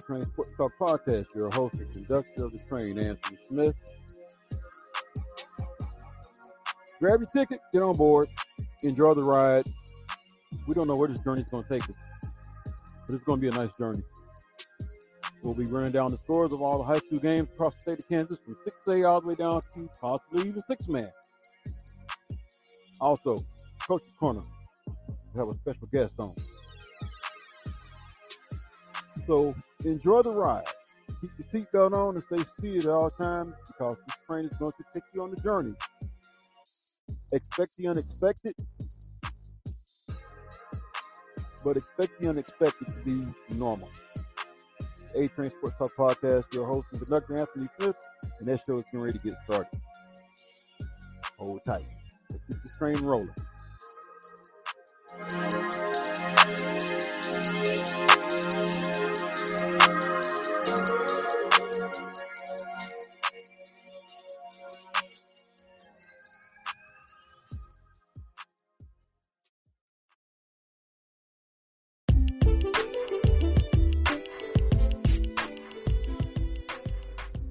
Train Sports Talk Podcast. Your host and conductor of the train, Anthony Smith. Grab your ticket, get on board, enjoy the ride. We don't know where this journey is going to take us, but it's going to be a nice journey. We'll be running down the scores of all the high school games across the state of Kansas from 6A all the way down to possibly even 6 man. Also, Coach's Corner, we have a special guest on. So enjoy the ride. Keep your seatbelt on and stay seated at all times because this train is going to take you on the journey. Expect the unexpected, but expect the unexpected to be normal. A Train Sports Talk Podcast, your host and conductor Anthony Smith, and that show is getting ready to get started. Hold tight. Let's keep the train rolling.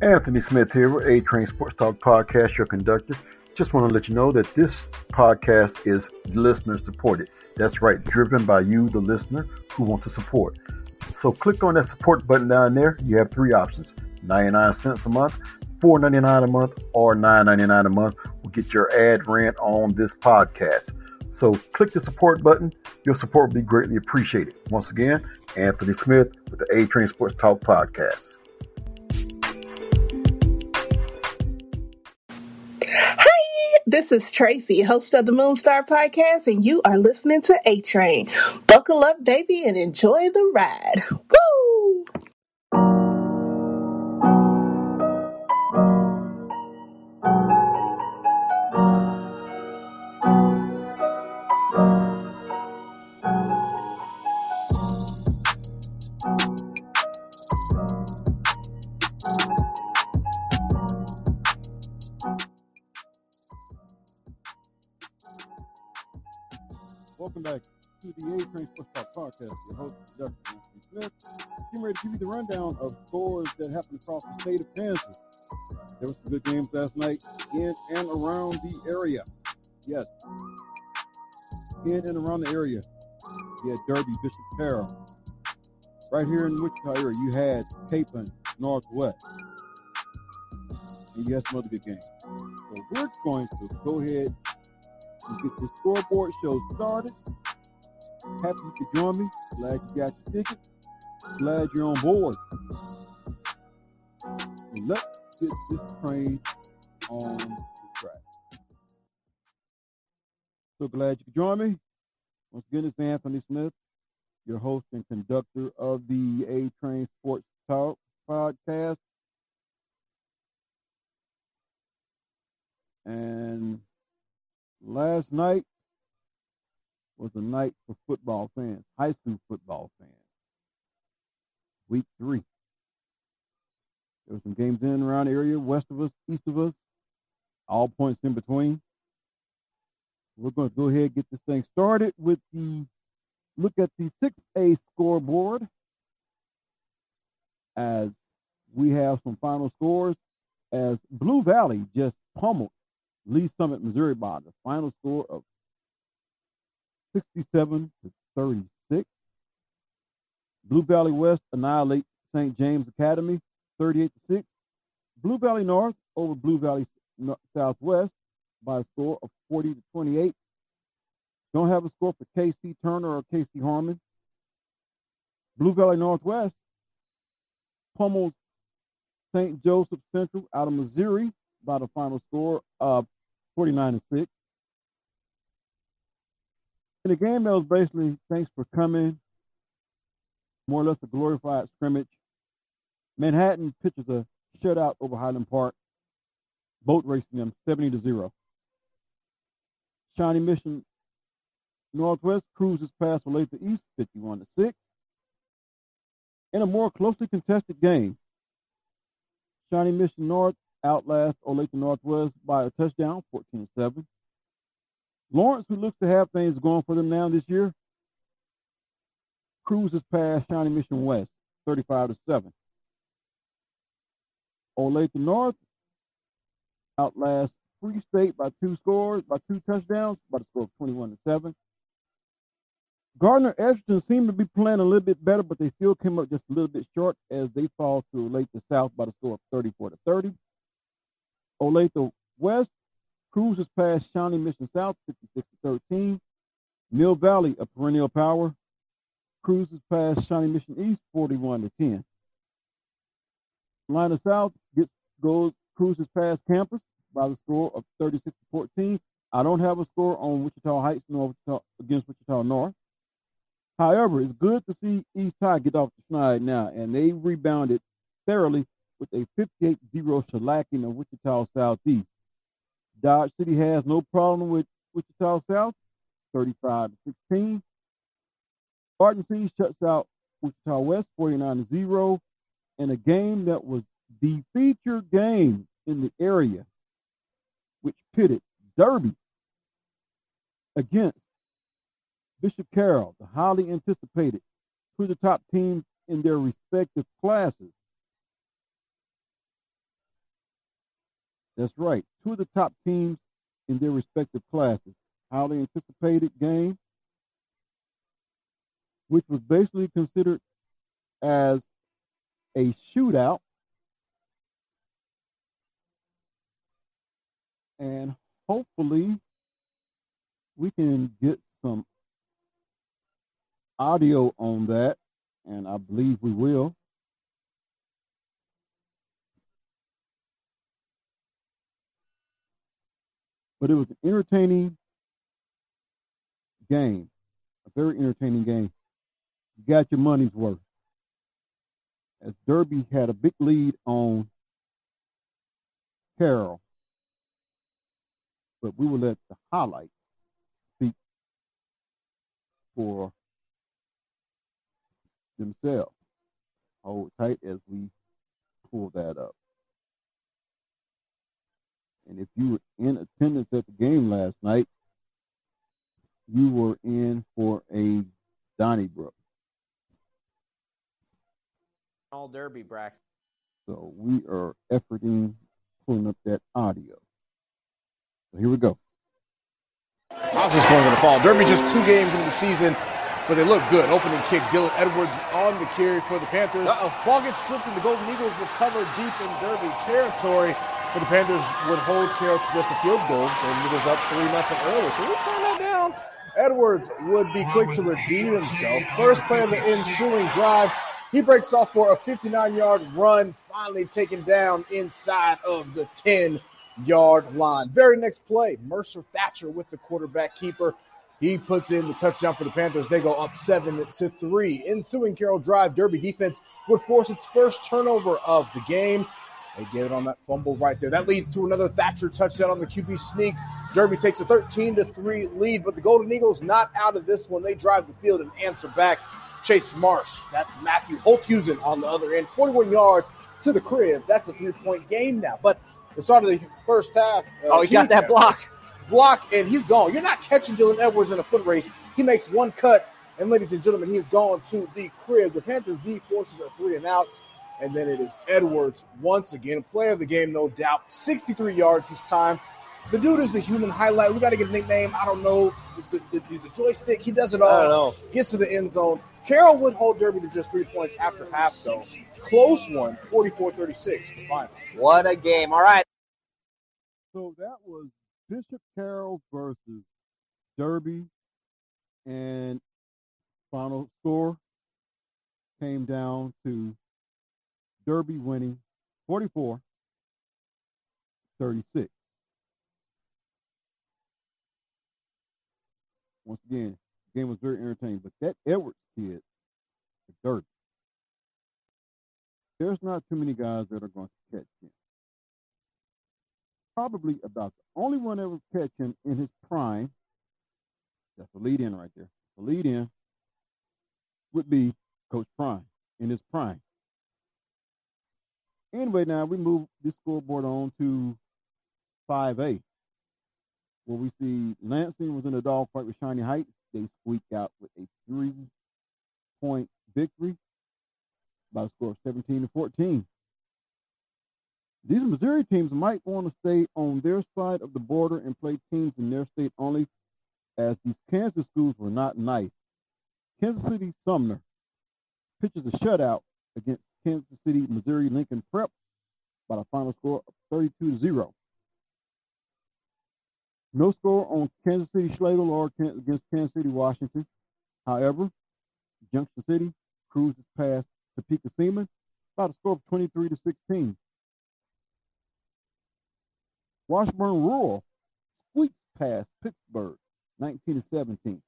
Anthony Smith here with A Train Sports Talk Podcast, your conductor. Just want to let you know that this podcast is listener supported. That's right, driven by you, the listener, who want to support. So click on that support button down there. You have three options 99 cents a month, $4.99 a month, or $9.99 a month will get your ad rent on this podcast. So click the support button. Your support will be greatly appreciated. Once again, Anthony Smith with the A Train Sports Talk Podcast. This is Tracy, host of the Moonstar Podcast, and you are listening to A Train. Buckle up, baby, and enjoy the ride. Woo! To the A Train Sports Talk Podcast. Your host, Dr. Smith. Getting ready to give you the rundown of scores that happened across the state of Kansas. There were some good games last night in and around the area. Yes, in and around the area. You had Derby, Bishop Carroll. Right here in Wichita area, you had Kapaun, Northwest. And you had some other good games. So we're going to go ahead and get the scoreboard show started. Happy you could join me. Glad you got your ticket. Glad you're on board. And let's get this train on the track. So glad you could join me. Once again, it's Anthony Smith, your host and conductor of the A Train Sports Talk podcast. And last night was a night for football fans, high school football fans. Week three. There were some games in and around the area, west of us, east of us, all points in between. We're going to go ahead and get this thing started with the look at the 6A scoreboard as we have some final scores as Blue Valley just pummeled Lee Summit, Missouri by the final score of 67 to 36. Blue Valley West annihilates St. James Academy 38 to 6. Blue Valley North over Blue Valley Southwest by a score of 40 to 28. Don't have a score for KC Turner or KC Harmon. Blue Valley Northwest pummels St. Joseph Central out of Missouri by the final score of 49 to 6. In the game that was basically thanks for coming, more or less a glorified scrimmage. Manhattan pitches a shutout over Highland Park, boat racing them 70 to 0. Shawnee Mission Northwest cruises past Olathe East 51 to 6. In a more closely contested game, Shawnee Mission North outlasts Olathe Northwest by a touchdown, 14 7. Lawrence, who looks to have things going for them now this year, cruises past Shawnee Mission West, 35 to 7. Olathe North outlasts Free State by two scores, by two touchdowns, by the score of 21 to 7. Gardner Edgerton seemed to be playing a little bit better, but they still came up just a little bit short as they fall to Olathe South by the score of 34 to 30. Olathe West cruises past Shawnee Mission South 56 to 13. Mill Valley, a perennial power, cruises past Shawnee Mission East 41 to 10. Line of South gets goes cruises past campus by the score of 36 to 14. I don't have a score on Wichita Heights North against Wichita North. However, it's good to see East High get off the schneid now, and they rebounded thoroughly with a 58-0 shellacking of Wichita Southeast. Dodge City has no problem with Wichita South, 35 to 16. Barton City shuts out Wichita West, 49 to 0, in a game that was the featured game in the area, which pitted Derby against Bishop Carroll, the highly anticipated, two of the top teams in their respective classes. That's right, two of the top teams in their respective classes. Highly anticipated game, which was basically considered as a shootout. And hopefully we can get some audio on that, and I believe we will. But it was an entertaining game, a very entertaining game. You got your money's worth. As Derby had a big lead on Carroll, but we will let the highlights speak for themselves. Hold tight as we pull that up. And if you were in attendance at the game last night, you were in for a Donnybrook. All Derby, Braxton. So we are efforting pulling up that audio. So here we go. I was just going to fall. Derby just two games into the season but they look good. Opening kick, Dylan Edwards on the carry for the Panthers. Uh-oh. Ball gets stripped, and the Golden Eagles recover deep in Derby territory. But the Panthers would hold Carroll to just a field goal. and it was up 3 nothing early. So we turn that down. Edwards would be quick to redeem himself. First play of the ensuing drive. He breaks off for a 59 yard run, finally taken down inside of the 10 yard line. Very next play, Mercer Thatcher with the quarterback keeper he puts in the touchdown for the Panthers. They go up seven to three. Ensuing Carroll drive, Derby defense would force its first turnover of the game. They get it on that fumble right there. That leads to another Thatcher touchdown on the QB sneak. Derby takes a 13 to 3 lead, but the Golden Eagles not out of this one. They drive the field and answer back. Chase Marsh, that's Matthew Holthusen on the other end, 41 yards to the crib. That's a three point game now. But the start of the first half. Uh, oh, he got that block. block, and he's gone. You're not catching Dylan Edwards in a foot race. He makes one cut, and ladies and gentlemen, he has gone to the crib. The Panthers D forces a three and out, and then it is Edwards once again, player of the game, no doubt. 63 yards this time. The dude is a human highlight. We got to get a nickname. I don't know. The, the, the, the joystick, he does it all. Gets to the end zone. Carroll would hold Derby to just three points after half, though. Close one, 44 36, the final. What a game. All right. So that was Bishop Carroll versus Derby, and final score came down to Derby winning 44 36. Once again, the game was very entertaining, but that Edwards kid, the Derby, there's not too many guys that are going to catch him probably about the only one that will catch him in his prime. That's the lead in right there. The lead in would be Coach Prime in his prime. Anyway, now we move this scoreboard on to 5A, where we see Lansing was in a dogfight with Shawnee Heights. They squeaked out with a three point victory. by a score of 17 to 14. These Missouri teams might want to stay on their side of the border and play teams in their state only, as these Kansas schools were not nice. Kansas City Sumner pitches a shutout against Kansas City Missouri Lincoln Prep by the final score of 32 to 0. No score on Kansas City Schlagle or against Kansas City Washington. However, Junction City cruises past Topeka Seaman by a score of 23 to 16. Washburn Rural squeaks past Pittsburg 19 to 17.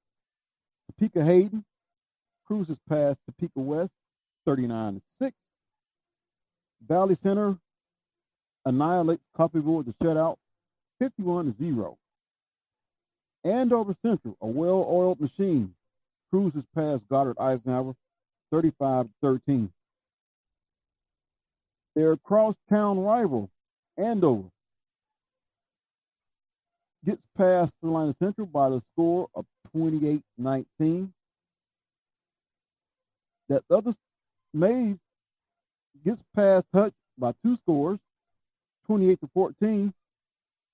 Topeka Hayden cruises past Topeka West 39 to 6. Valley Center annihilates Coffeyville with a shutout 51 to 0. Andover Central, a well-oiled machine, cruises past Goddard Eisenhower 35 to 13. Their crosstown rival, Andover, gets past Carolina Central by the score of 28-19. That other Maize gets past Hutch by two scores, 28 to 14,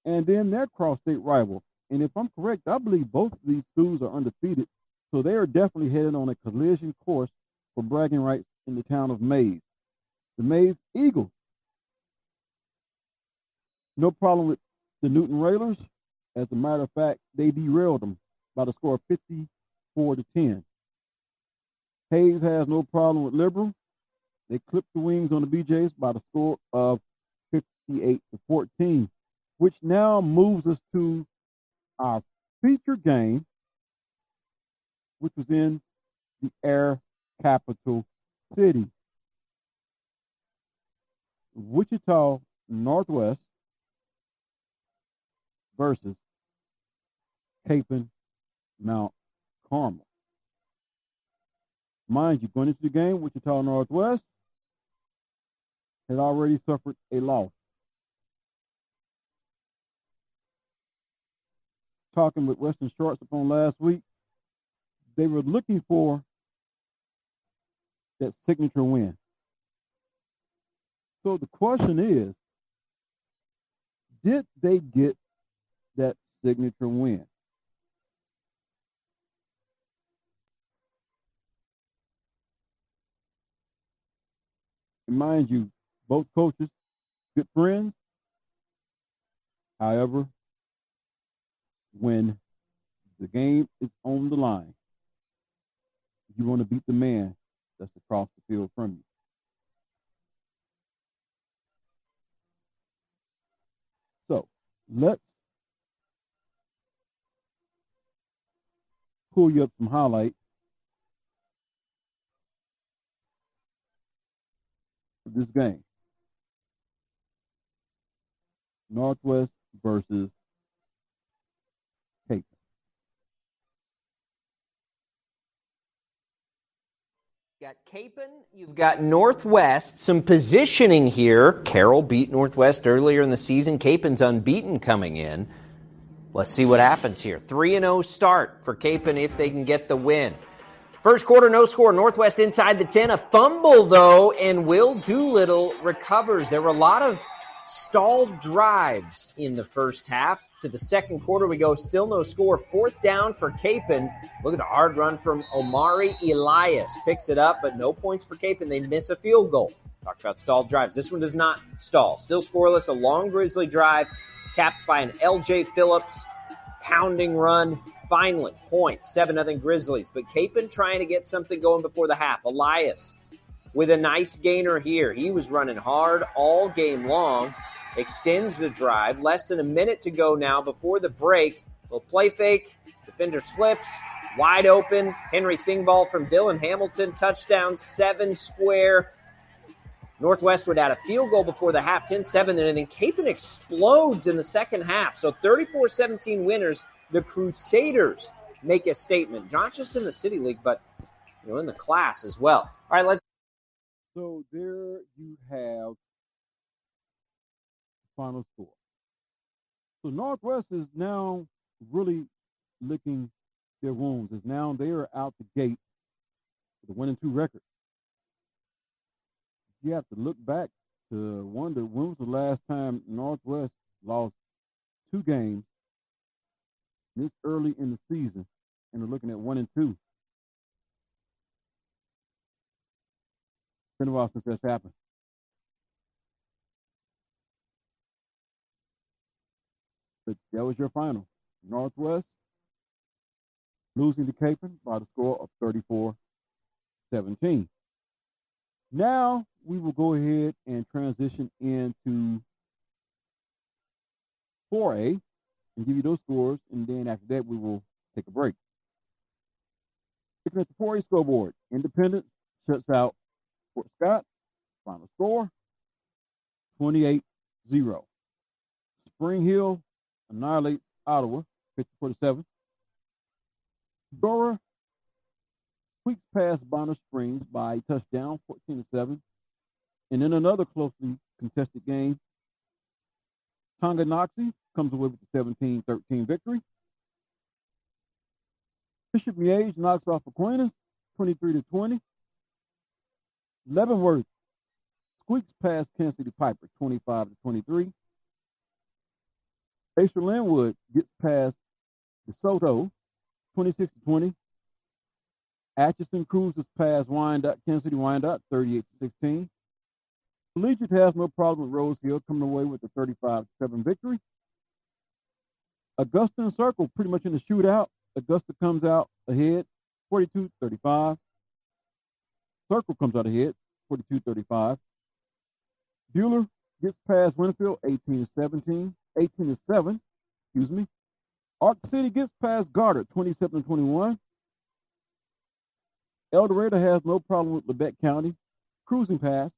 and then their cross-state rival. And if I'm correct, I believe both of these schools are undefeated, so they are definitely headed on a collision course for bragging rights in the town of Maize. The Maize Eagles. No problem with the Newton Railers. As a matter of fact, they derailed them by the score of 54 to 10. Hayes has no problem with Liberal. They clipped the wings on the BJs by the score of 58 to 14, which now moves us to our feature game, which was in the air capital city. Wichita Northwest versus Kapaun Mount Carmel. Mind you, going into the game, Wichita Northwest had already suffered a loss. Talking with Western Shorts upon last week, they were looking for that signature win. So the question is, did they get that signature win? Mind you, both coaches, good friends. However, when the game is on the line, you want to beat the man that's across the field from you. So let's pull you up some highlights of this game. Northwest versus Cape. got Kapaun, you've got Northwest, some positioning here. Carroll beat Northwest earlier in the season. Kapaun's unbeaten coming in. Let's see what happens here. 3 0 start for Kapaun if they can get the win. First quarter, no score. Northwest inside the 10. A fumble, though, and Will Doolittle recovers. There were a lot of stalled drives in the first half. To the second quarter, we go. Still no score. Fourth down for Kapaun. Look at the hard run from Omari Elias. Picks it up, but no points for Kapaun. They miss a field goal. Talked about stalled drives. This one does not stall. Still scoreless. A long Grizzly drive capped by an LJ Phillips pounding run. Finally, points. 7 0 Grizzlies. But Kapaun trying to get something going before the half. Elias with a nice gainer here. He was running hard all game long, extends the drive. Less than a minute to go now before the break. Little play fake. Defender slips. Wide open. Henry Thingvall from Dylan Hamilton. Touchdown, seven square. Northwest would add a field goal before the half, 10 7, and then Kapaun explodes in the second half. So 34 17 winners. The Crusaders make a statement, not just in the City League, but you know, in the class as well. All right, let's. So there you have final score. So Northwest is now really licking their wounds. Is now they are out the gate with a one and two record. you have to look back to wonder when was the last time Northwest lost two games this early in the season, and they're looking at one and two. Been a while since that's happened. But that was your final. Northwest losing to Kapaun by the score of 34 17. Now we will go ahead and transition into 4A and give you those scores, and then after that we will take a break. Looking at the 4A scoreboard, Independence shuts out Fort Scott. Final score 28 0. Spring Hill annihilates Ottawa 50 7. Dora squeaks past Bonner Springs by touchdown 14 7. And in another closely contested game, Tonga Tonganoxie comes away with the 17 13 victory. Bishop Miege knocks off Aquinas 23 to 20. Leavenworth squeaks past Kansas City Piper 25 to 23. Basehor Linwood gets past DeSoto 26 to 20. Atchison cruises past Wyandotte, Kansas City Wyandotte 38 to 16. Collegiate has no problem with Rose Hill coming away with a 35 7 victory. Augusta and Circle pretty much in the shootout. Augusta comes out ahead 42 35. Circle comes out ahead 42 35. Buhler gets past Winfield 18 17, 18 7, excuse me. Ark City gets past Goddard 27 21. El Dorado has no problem with Labette County, cruising past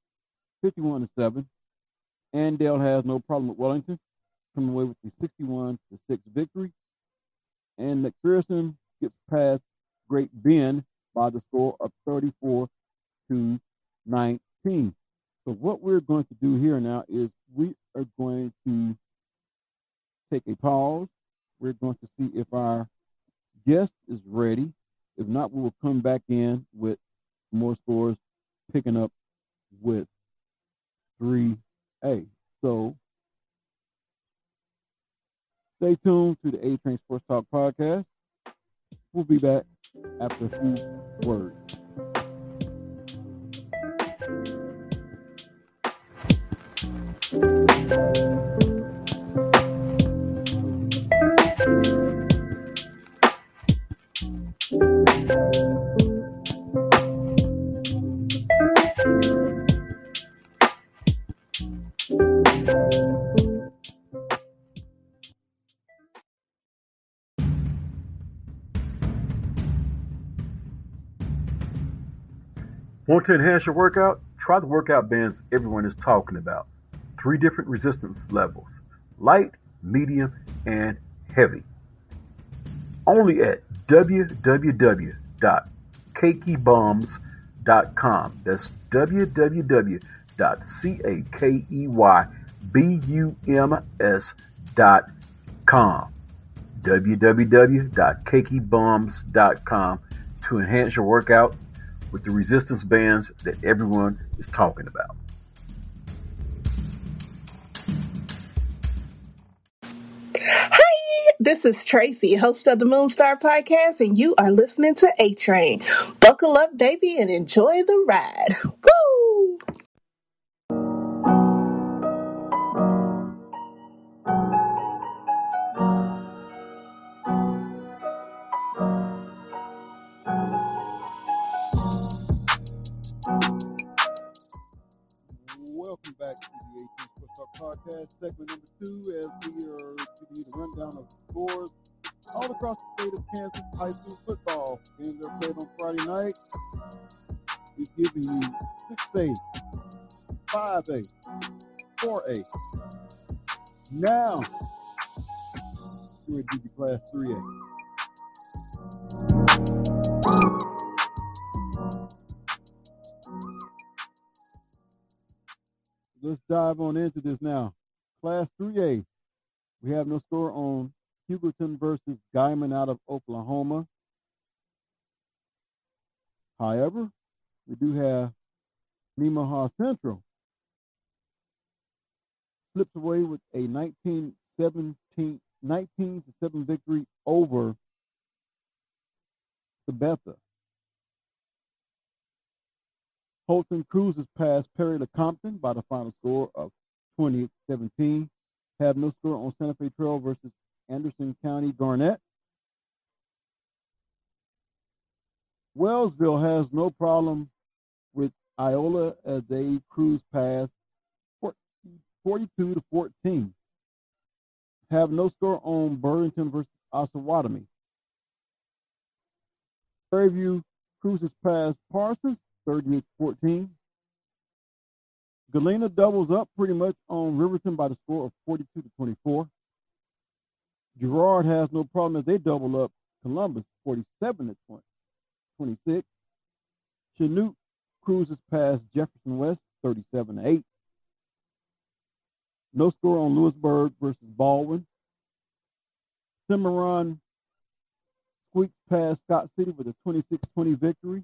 51 to 7. Andale has no problem with Wellington, coming away with the 61 to 6 victory. And McPherson gets past Great Bend by the score of 34 to 19. So what we're going to do here now is we are going to take a pause. We're going to see if our guest is ready. If not, we will come back in with more scores, picking up with 3A. So stay tuned to the A Train Sports Talk podcast. We'll be back after a few words. Want to enhance your workout? Try the workout bands everyone is talking about. Three different resistance levels light, medium, and heavy. Only at www.cakeybums.com. That's www.cakeybums.com. www.cakeybums.com to enhance your workout with the resistance bands that everyone is talking about. Hi, this is Tracy, host of the Moonstar Podcast, and you are listening to A Train. Buckle up, baby, and enjoy the ride. Woo! Podcast, segment number two, as we are giving you the rundown of scores all across the state of Kansas high school football. Games are played on Friday night. We're giving you 6A, 5A, 4A. Now, we're going to give you Class 3A. Let's dive on into this now. Class 3A, we have no score on Hugoton versus Guymon out of Oklahoma. However, we do have Nemaha Central slips away with a 19 17 19 to 7 victory over Sabetha. Holton cruises past Perry Lecompton by the final score of 28-17. Have no score on Santa Fe Trail versus Anderson County Garnett. Wellsville has no problem with Iola as they cruise past 42 to 14. Have no score on Burlington versus Osawatomie. Prairie View cruises past Parsons 38-14. Galena doubles up pretty much on Riverton by the score of 42 to 24. Girard has no problem as they double up Columbus 47 to 20, 26. Chanute cruises past Jefferson West 37 to 8. No score on Louisburg versus Baldwin. Cimarron squeaks past Scott City with a 26-20 victory.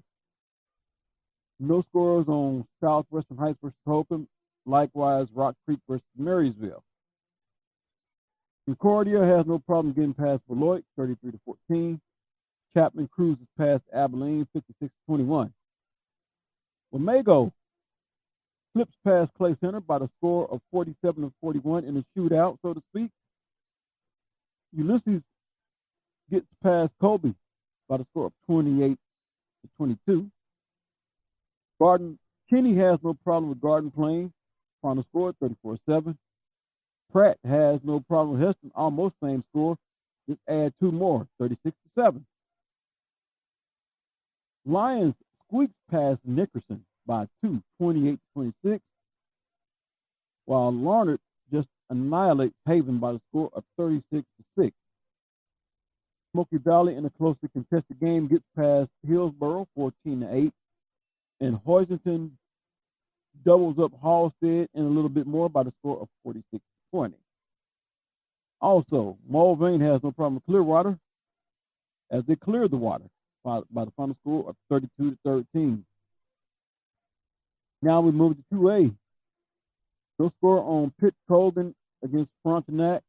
No scores on Southwestern Heights versus Hopen. Likewise, Rock Creek versus Marysville. Concordia has no problem getting past Beloit, 33 to 14. Chapman cruises past Abilene, 56 to 21. Wamego slips past Clay Center by the score of 47 to 41 in a shootout, so to speak. Ulysses gets past Colby by the score of 28 to 22. Garden Kenny has no problem with Garden Plain. Final score 34-7. Pratt has no problem with Hesston, almost same score. Just add two more, 36 to 7. Lyons squeaks past Nickerson by two, 28 to 26, while Larned just annihilates Haven by the score of 36 to 6. Smoky Valley in a closely contested game gets past Hillsboro 14 to 8 and Hoisington doubles up Halstead and a little bit more by the score of 46 20. Also, Mulvane has no problem with Clearwater as they clear the water by, by the final score of 32 to 13. Now we move to 2A. No score on Pitt Colgan against Frontenac.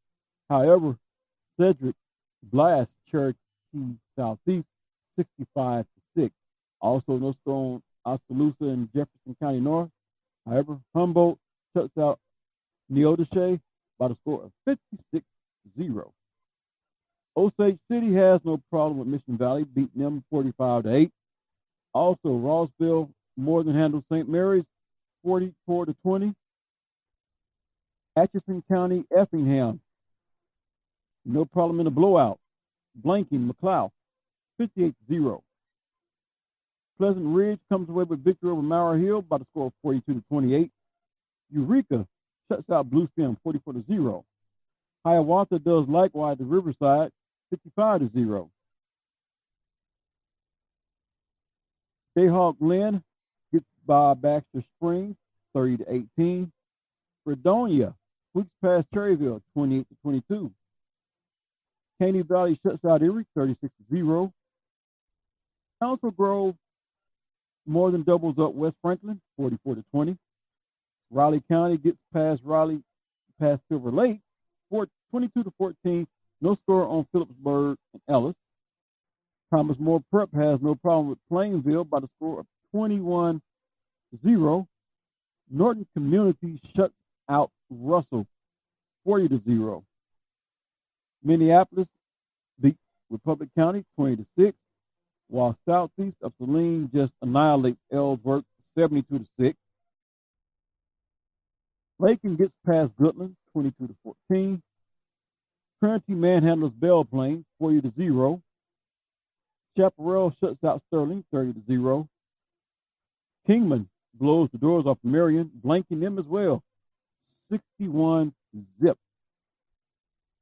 However, Cedric Blast Cherokee Southeast 65 to 6. Also, no score on Oskaloosa and Jefferson County North. However, Humboldt shuts out Neodesha by the score of 56-0. Osage City has no problem with Mission Valley, beating them 45 to 8. Also, Rossville more than handles St. Mary's 44 to 20. Atchison County, Effingham, no problem in a blowout. Blanking McLouth, 58 0. Pleasant Ridge comes away with victory over Maur Hill by the score of 42 to 28. Eureka shuts out Bluestem 44 to 0. Hiawatha does likewise to Riverside 55 to 0. Jayhawk Glen gets by Baxter Springs 30 to 18. Fredonia sweeps past Cherryvale 28 to 22. Caney Valley shuts out Erie 36 to 0. Council Grove more than doubles up West Franklin, 44 to 20. Raleigh County gets past Raleigh, past Silver Lake, 22 to 14. No score on Phillipsburg and Ellis. Thomas More Prep has no problem with Plainville by the score of 21 0. Norton Community shuts out Russell 40 to 0. Minneapolis beats Republic County 20 to 6 while southeast of Saline just annihilates Ellsworth 72 to 6. Lakin gets past Goodland 22 to 14. Trinity manhandles Belle Plaine 40 to 0. Chaparral shuts out Sterling 30 to 0. Kingman blows the doors off Marion, blanking them as well. 61 zip.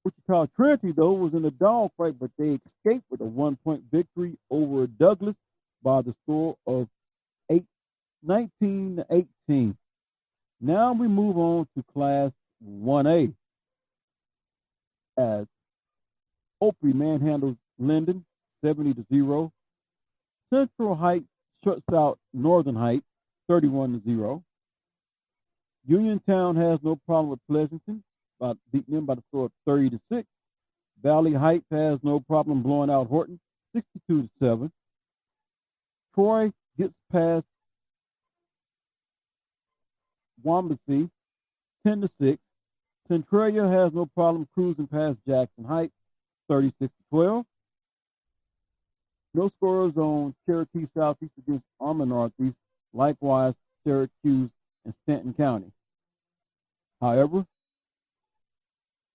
Wichita Trinity, though, was in a dogfight, but they escaped with a one point victory over Douglas by the score of 8, 19 to 18. Now we move on to Class 1A as Opry manhandles Lyndon 70 to 0. Central Heights shuts out Northern Heights 31 to 0. Uniontown has no problem with Pleasanton, by beating them by the score of 30 to 6. Valley Heights has no problem blowing out Horton, 62 to 7. Troy gets past Wabaunsee, 10 to 6. Centralia has no problem cruising past Jackson Heights, 36 to 12. No scores on Cherokee Southeast against Armour Northeast. Likewise, Syracuse and Stanton County. However,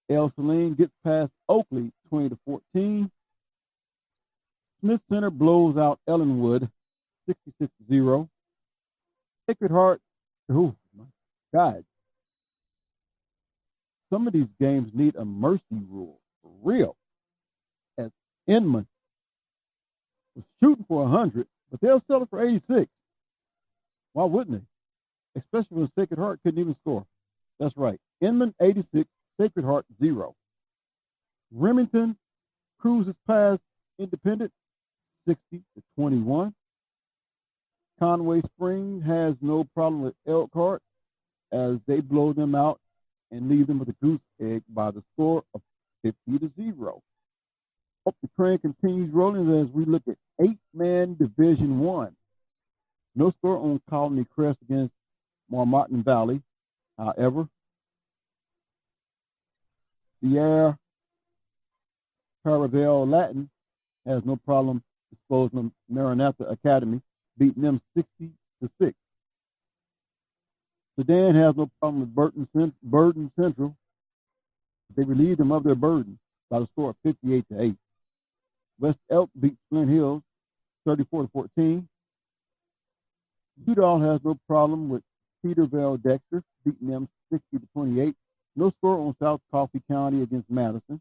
Ell-Saline gets past Oakley 20 to 14. Smith Center blows out Ellinwood 66-0. Sacred Heart, oh my God. Some of these games need a mercy rule for real. As Inman was shooting for 100, but they'll sell it for 86. Why wouldn't they? Especially when Sacred Heart couldn't even score. That's right. Inman 86, Sacred Heart 0. Remington cruises past Independent 60 to 21. Conway Spring has no problem with Elkhart as they blow them out and leave them with a goose egg by the score of 50 to 0. Hope the train continues rolling as we look at eight-man Division One. No score on Colony Crest against Marmaton Valley. However, Cair Paravel Latin has no problem disposing of Maranatha Academy, beating them 60 to 6. Sedan has no problem with Burton, Burden Central. They relieved them of their burden by the score of 58 to 8. West Elk beat Flint Hills 34 to 14. Udall has no problem with Cedarville Dexter, beating them 60 to 28. No score on South Coffey County against Madison.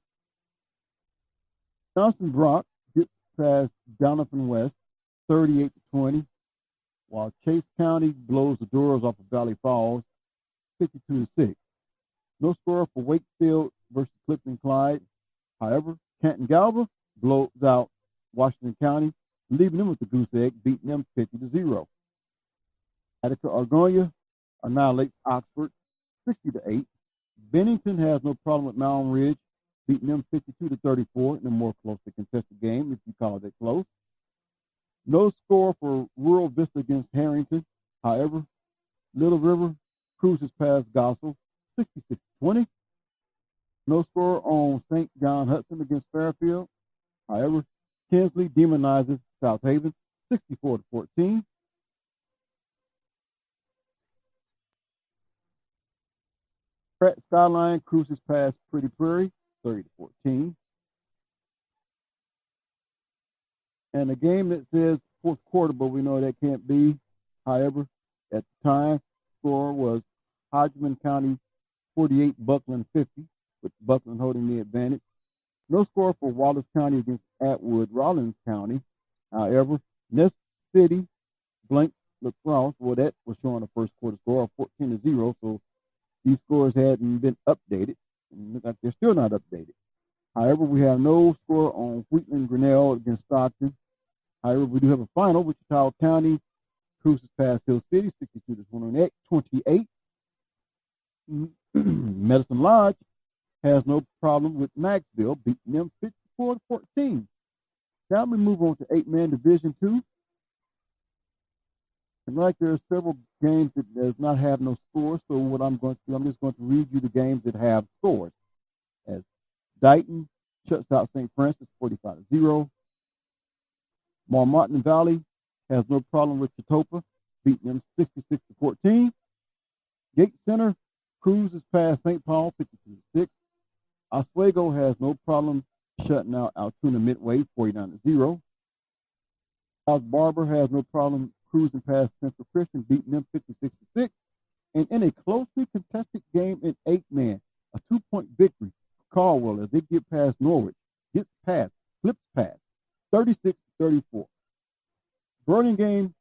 Johnson Brock gets past Donovan West 38 to 20, while Chase County blows the doors off of Valley Falls 52 to 6. No score for Wakefield versus Clifton Clyde. However, Canton Galva blows out Washington County, leaving them with the goose egg, beating them 50 to 0. Attica Argonia annihilates Oxford 60 to 8. Bennington has no problem with Mountain Ridge, beating them 52 to 34 in a more closely contested game, if you call it that close. No score for Rural Vista against Herington. However, Little River cruises past Gospel 66 20. No score on St. John Hudson against Fairfield. However, Kinsley demonizes South Haven 64 to 14. Pratt Skyline cruises past Pretty Prairie 30 to 14. And a game that says fourth quarter, but we know that can't be. However, at the time, score was Hodgman County 48, Bucklin 50, with Bucklin holding the advantage. No score for Wallace County against Atwood Rollins County. However, Ness City blank La Crosse, well, that was showing a first quarter score of 14 to 0, so these scores hadn't been updated. And look like they're still not updated. However, we have no score on Wheatland Grinnell against Stockton. However, we do have a final. Wichita County cruises past Hill City, 62 to 28. Medicine Lodge has no problem with Macksville beating them 54 to 14. Now we move on to eight man division two. And like there are several games that does not have no scores, so what I'm going to do, I'm just going to read you the games that have scores. As Dighton shuts out St. Francis 45 to 0. Marmaton Valley has no problem with Chetopa, beating them 66 to 14. Gate Center cruises past St. Paul 52 6. Oswego has no problem shutting out Altoona Midway 49 0. South Barber has no problem cruising past Central Christian, beating them 56 to 6. And in a closely contested game in eight man, a two point victory for Caldwell as they get past Norwich, gets past, flips past 36 34. Burlingame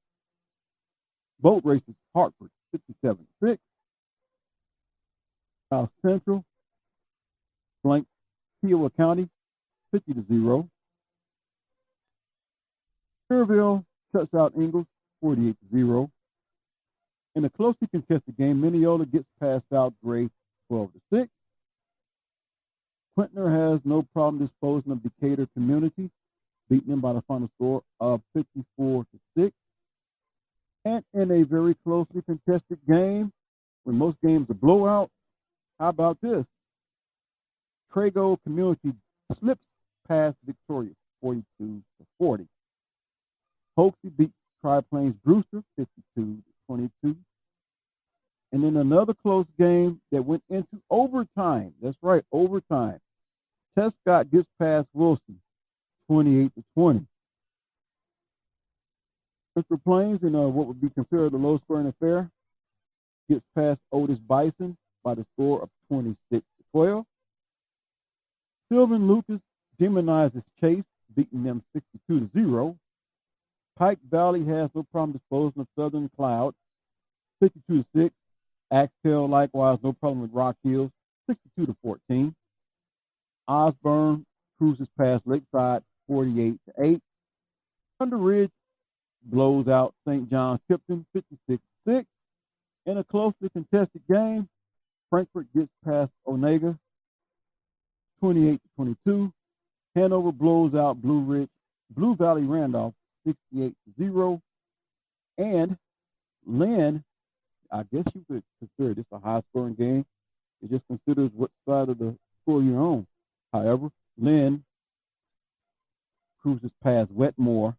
boat races Hartford 57 6. South Central blank Kiowa County 50 to 0. Kerrville shuts out Ingalls 48 to 0. In a closely contested game, Minneola gets past out Gray 12 to 6. Quinter has no problem disposing of Decatur Community, beating them by the final score of 54 to 6. And in a very closely contested game, when most games are blowout, how about this? Trego Community slips past Victoria 42 to 40. Hoxie beats Tri Plains Brewster 52 to 22. And then another close game that went into overtime. That's right, overtime. Tescott gets past Wilson 28 to 20. Mr. Plains in uh, what would be considered a low scoring affair gets past Otis Bison by the score of 26 to 12. Sylvan Lucas demonizes Chase, beating them 62 to 0. Pike Valley has no problem disposing of Southern Cloud, 52 to 6. Axtell likewise no problem with Rock Hills, 62 to 14. Osborne cruises past Lakeside, 48 to 8. Thunder Ridge blows out St. John's Tipton 56 6. In a closely contested game, Frankfort gets past Onaga 28 to 22. Hanover blows out Blue Ridge, Blue Valley Randolph 68 to 0. And Linn, I guess you could consider this a high scoring game. It just considers what side of the score you're on. However, Linn cruises past Wetmore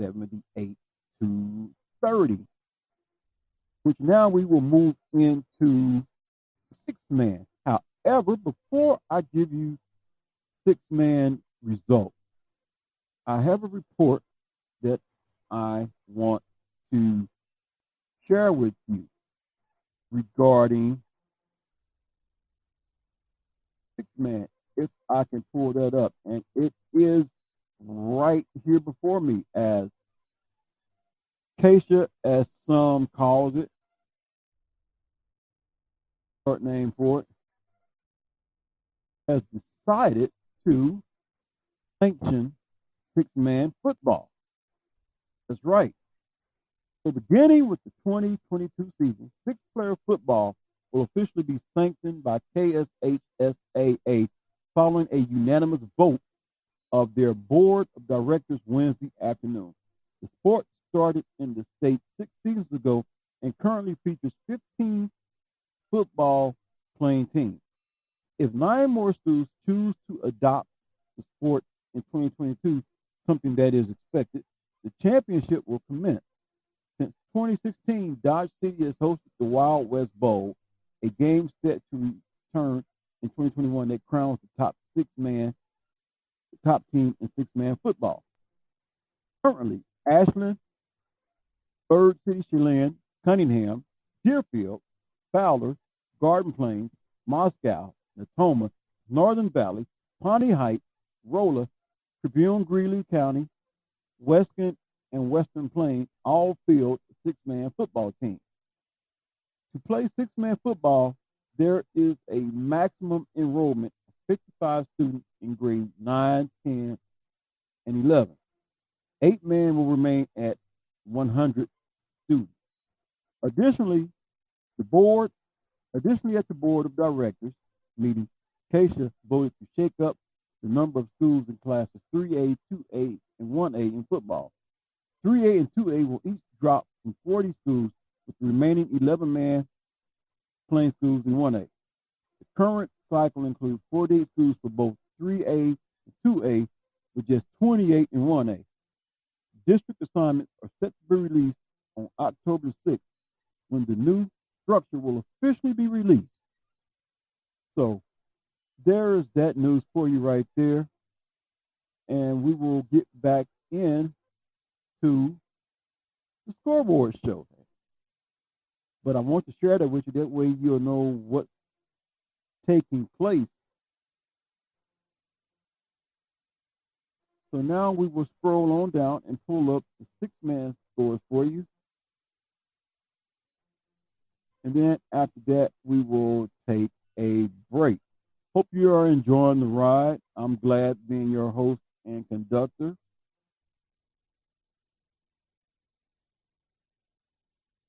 78 to 30. Which now we will move into six man. However, before I give you six man results, I have a report that I want to share with you regarding six man. If I can pull that up, and it is right here before me as KSHSAA, as some calls it, short name for it, has decided to sanction six-man football. That's right. So beginning with the 2022 season, six-player football will officially be sanctioned by KSHSAA following a unanimous vote of their board of directors Wednesday afternoon. The sport started in the state six seasons ago and currently features 15 football playing teams. If nine more schools choose to adopt the sport in 2022, something that is expected, the championship will commence. Since 2016, Dodge City has hosted the Wild West Bowl, a game set to return in 2021 that crowns the top six man the top team in six-man football. Currently, Ashland, Bird City, Cheylin, Cunningham, Deerfield, Fowler, Garden Plains, Moscow, Natoma, Northern Valley, Pawnee Heights, Rolla, Tribune, Greeley County, Western, and Western Plains all field six-man football team. To play six-man football, there is a maximum enrollment of 55 students in grades 9, 10, and 11. Eight men will remain at 100 students. Additionally, the board, additionally at the board of directors meeting, KSHSAA voted to shake up the number of schools in classes 3A, 2A, and 1A in football. 3A and 2A will each drop from 40 schools with the remaining 11 man playing schools in 1A. The current cycle includes 48 schools for both 3A and 2A, with just 28 in 1A. District assignments are set to be released on October 6th when the new structure will officially be released. So there is that news for you right there. And we will get back in to the scoreboard show. But I want to share that with you. That way you'll know what's taking place. So now we will scroll on down and pull up the six-man scores for you. And then after that, we will take a break. Hope you are enjoying the ride. I'm glad being your host and conductor.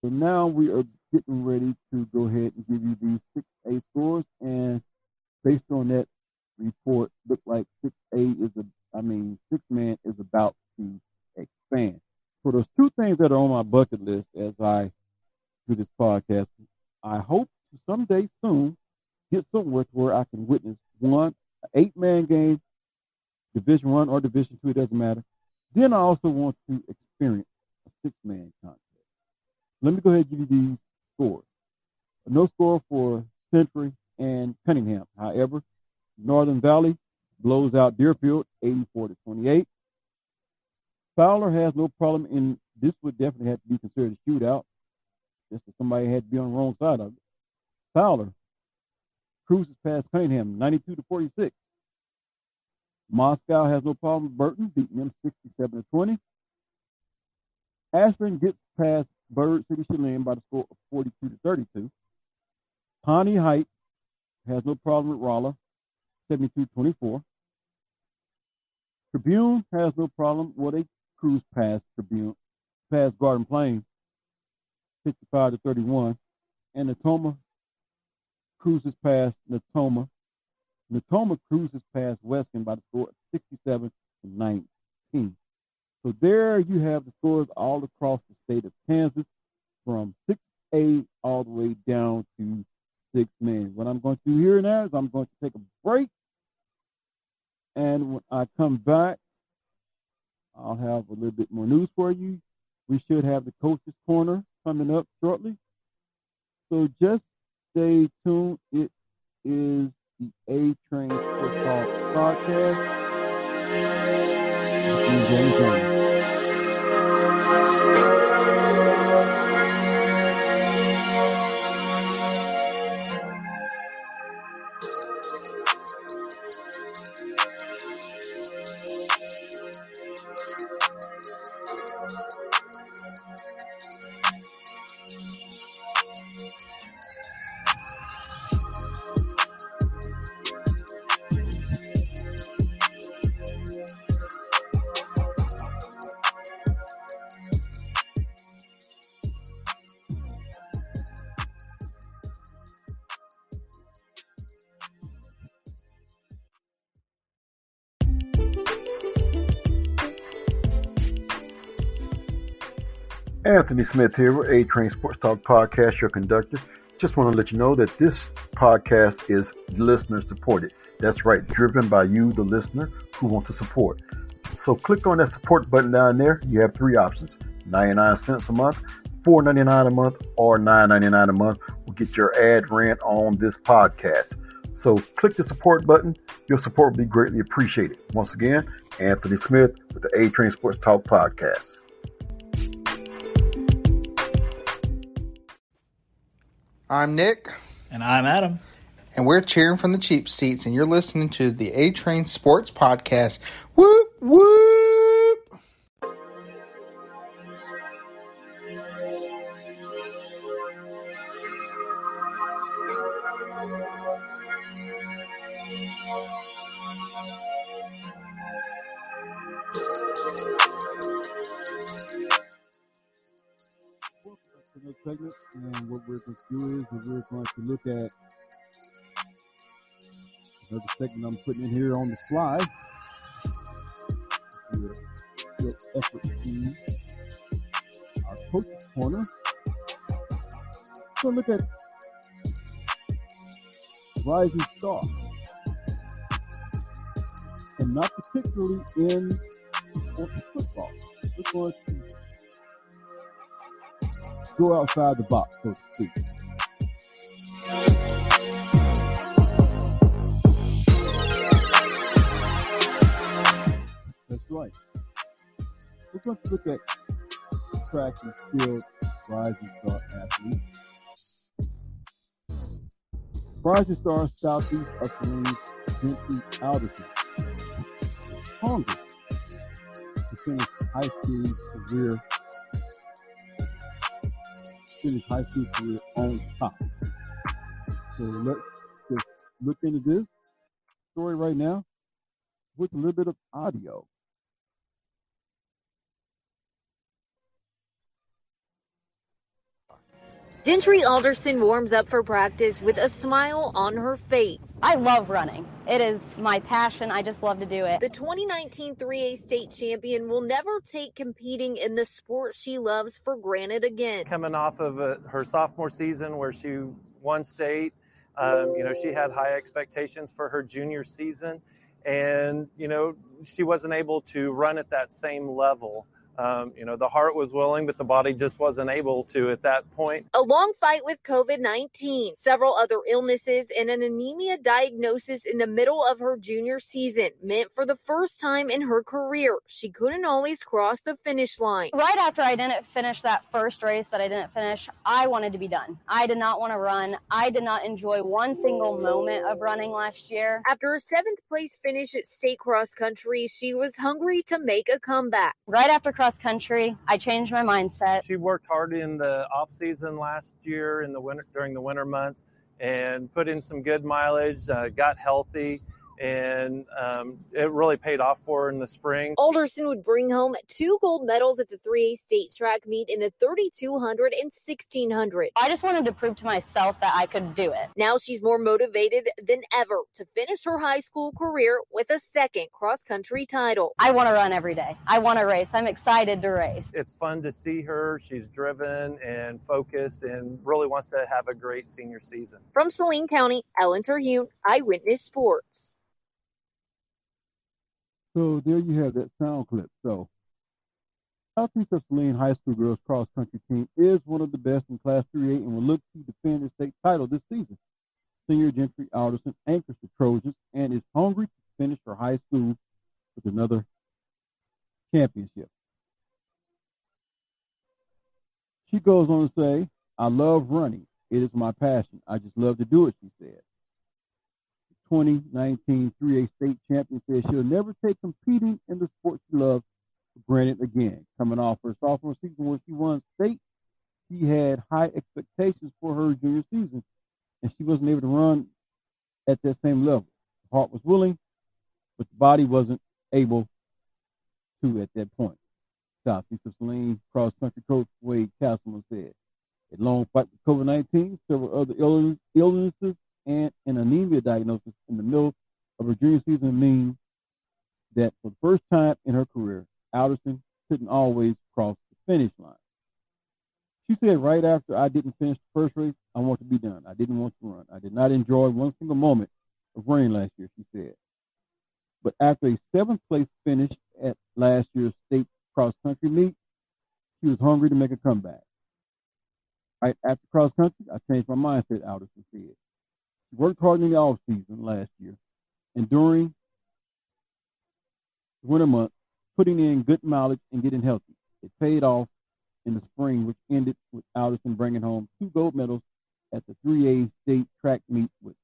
So now we are getting ready to go ahead and give you these 6A scores. And based on that report, look like 6A is a, I mean, six man is about to expand. So there's two things that are on my bucket list as I do this podcast. I hope someday soon get somewhere to where I can witness one eight man game, Division One or Division Two, it doesn't matter. Then I also want to experience a six man contest. Let me go ahead and give you these scores. No score for Century and Cunningham. However, Northern Valley blows out Deerfield 84 to 28. Fowler has no problem in this would definitely have to be considered a shootout. Just that somebody had to be on the wrong side of it. Fowler cruises past Cunningham 92 to 46. Moscow has no problem with Burrton, beating them 67 to 20. Ashburn gets past Bird City Cheylin by the score of 42 to 32. Pawnee Heights has no problem with Rolla, 72 24. Tribune has no problem. Well, they cruise past Tribune, past Garden Plain, 55 to 31. And Natoma cruises past Natoma. Natoma cruises past Weskan by the score of 67 to 19. So there you have the scores all across the state of Kansas from 6A all the way down to six men. What I'm going to do here now is I'm going to take a break. And when I come back, I'll have a little bit more news for you. We should have the coach's corner coming up shortly. So just stay tuned. It is the A Train Football Podcast. Anthony Smith here with A Train Sports Talk Podcast, your conductor. Just want to let you know that this podcast is listener supported. That's right, driven by you, the listener, who want to support. So click on that support button down there. You have three options 99 cents a month, $4.99 a month, or $9.99 a month will get your ad rent on this podcast. So click the support button. Your support will be greatly appreciated. Once again, Anthony Smith with the A Train Sports Talk Podcast. I'm Nick. And I'm Adam. And we're cheering from the cheap seats, and you're listening to the A Train Sports Podcast. Whoop, whoop! Segment, and what we're going to do is we're going to look at another segment I'm putting in here on the fly. Real effort to our coach's corner. So look at Rising Star. And not particularly in football. We're going to go outside the box, so to speak. That's right. We're going to look at track and field rising star athletes. Rising Star Southeast Salinas, Vincent Alderson. Hungry to high school career finish high school career on top. So let's just look into this story right now with a little bit of audio. Gentry Alderson warms up for practice with a smile on her face. I love running. It is my passion. I just love to do it. The 2019 3A state champion will never take competing in the sport she loves for granted again. Coming off of a, her sophomore season where she won state, um, you know, she had high expectations for her junior season. And, you know, she wasn't able to run at that same level. Um, you know, the heart was willing, but the body just wasn't able to at that point. A long fight with COVID 19, several other illnesses, and an anemia diagnosis in the middle of her junior season meant for the first time in her career, she couldn't always cross the finish line. Right after I didn't finish that first race that I didn't finish, I wanted to be done. I did not want to run. I did not enjoy one single moment of running last year. After a seventh place finish at state cross country, she was hungry to make a comeback. Right after cross cross country. I changed my mindset. She worked hard in the off season last year in the winter during the winter months and put in some good mileage, uh, got healthy and um, it really paid off for her in the spring. Alderson would bring home two gold medals at the 3A state track meet in the 3200 and 1600. I just wanted to prove to myself that I could do it. Now she's more motivated than ever to finish her high school career with a second cross country title. I want to run every day. I want to race. I'm excited to race. It's fun to see her. She's driven and focused and really wants to have a great senior season. From Saline County, Ellen Terhune, Eyewitness Sports. So there you have that sound clip. So Southeast Saline High School girls cross country team is one of the best in Class 3A and will look to defend the state title this season. Senior Gentry Alderson anchors the Trojans and is hungry to finish her high school with another championship. She goes on to say, I love running. It is my passion. I just love to do it, she said. 2019 3A state champion says she'll never take competing in the sport she loves for granted again. Coming off her sophomore season where she won state, she had high expectations for her junior season, and she wasn't able to run at that same level. The heart was willing, but the body wasn't able to at that point. Southeast of Saline cross country coach Wade Castleman said. A long fight with COVID 19, several other illnesses and an anemia diagnosis in the middle of her junior season means that for the first time in her career, Alderson couldn't always cross the finish line. She said, right after I didn't finish the first race, I want to be done. I didn't want to run. I did not enjoy one single moment of running last year, she said. But after a seventh place finish at last year's state cross country meet, she was hungry to make a comeback. Right after cross country, I changed my mindset, Alderson said worked hard in the off season last year and during the winter months, putting in good mileage and getting healthy. It paid off in the spring, which ended with Alderson bringing home two gold medals at the 3A state track meet with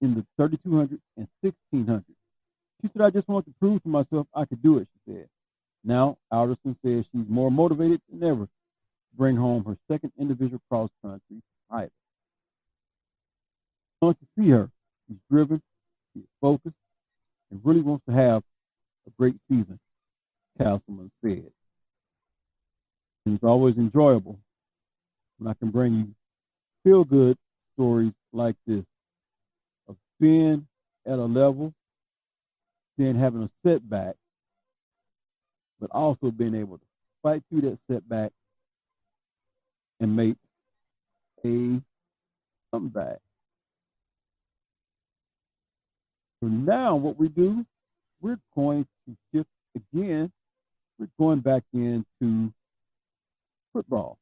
in the 3200 and 1600. She said, I just want to prove to myself I could do it, she said. Now, Alderson says she's more motivated than ever to bring home her second individual cross country title want to see her. She's driven, she's focused, and really wants to have a great season, Castleman said. And it's always enjoyable when I can bring you feel good stories like this of being at a level, then having a setback, but also being able to fight through that setback and make a comeback. So now what we do, we're going to shift again. We're going back into football.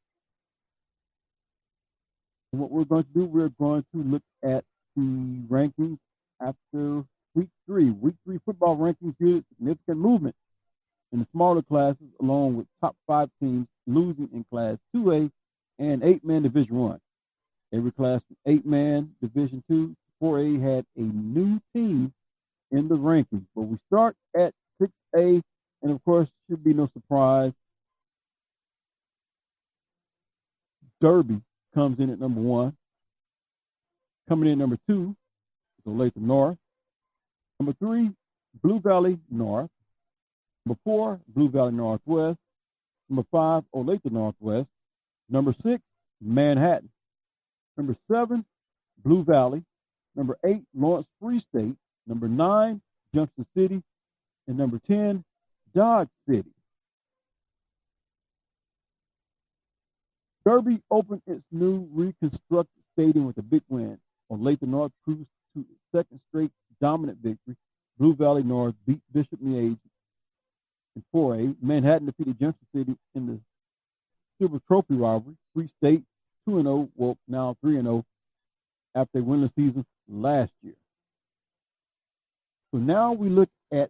And what we're going to do, we're going to look at the rankings after week three. Week three football rankings showed significant movement in the smaller classes, along with top five teams losing in Class 2A and eight-man Division One. Every class from eight-man Division Two 4A had a new team in the rankings. But we start at 6A, and of course, should be no surprise. Derby comes in at number one. Coming in number two is Olathe North. Number three, Blue Valley North. Number four, Blue Valley Northwest. Number five, Olathe Northwest. Number six, Manhattan. Number seven, Blue Valley. Number eight, Lawrence Free State. Number nine, Junction City. And number 10, Dodge City. Derby opened its new reconstructed stadium with a big win Olathe North cruised to its second straight dominant victory. Blue Valley North beat Bishop Miege in 4A. Manhattan defeated Junction City in the Silver Trophy rivalry. Free State 2 0, well, now 3 0 after a winless season last year. So now we look at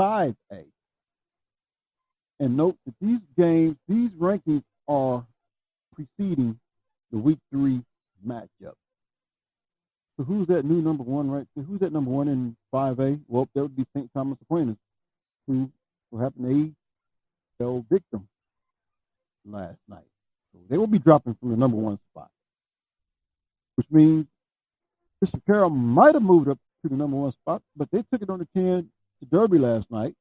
5A. And note that these games, these rankings are preceding the week three matchup. So who's that new number one right there? Who's that number one in 5A? Well, that would be St. Thomas Aquinas, who, happened to be fell victim last night. So they will be dropping from the number one spot, which means Bishop Carroll might have moved up to the number one spot, but they took it on the chin to Derby last night,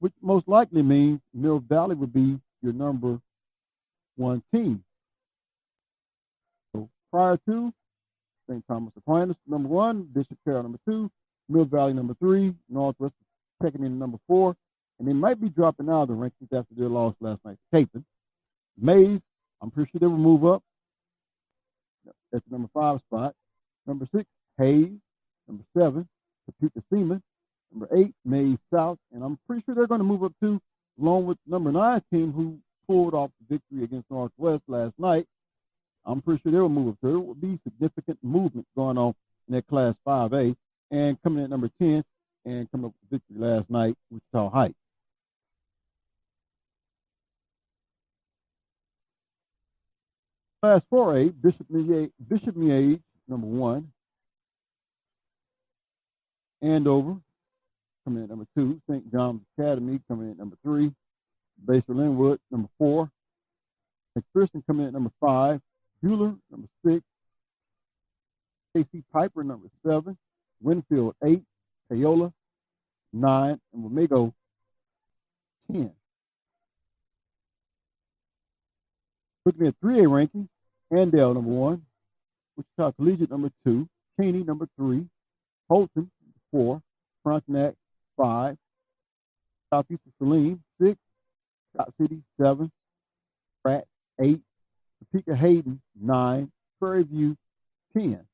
which most likely means Mill Valley would be your number one team. So prior to St. Thomas Aquinas, number one, Bishop Carroll, number two, Mill Valley, number three, Northwest checking in number four, and they might be dropping out of the rankings after their loss last night to. Maize, I'm pretty sure they will move up. That's the number five spot. Number six, Hays. Number seven, Topeka Seaman. Number eight, Maize South. And I'm pretty sure they're going to move up too, along with number nine team who pulled off the victory against Northwest last night. I'm pretty sure they will move up. There will be significant movement going on in that Class 5A. And coming in at number 10 and coming up with victory last night, Wichita Heights. Class 4A, Bishop Miege, Bishop Miege, number one. Andover, coming in at number two. St. John's Academy, coming in at number three. Basehor Linwood, number four. McPherson coming in at number five. Buhler, number six. KC Piper, number seven. Winfield, eight. Paola, nine. And Wamego, ten. Looking at 3A rankings, Andale, number one. Wichita Collegiate, number two. Cheney, number three. Holton, four. Frontenac, five. Southeast Saline, six. Scott City, seven. Pratt, eight. Topeka Hayden, nine. Prairie View, ten.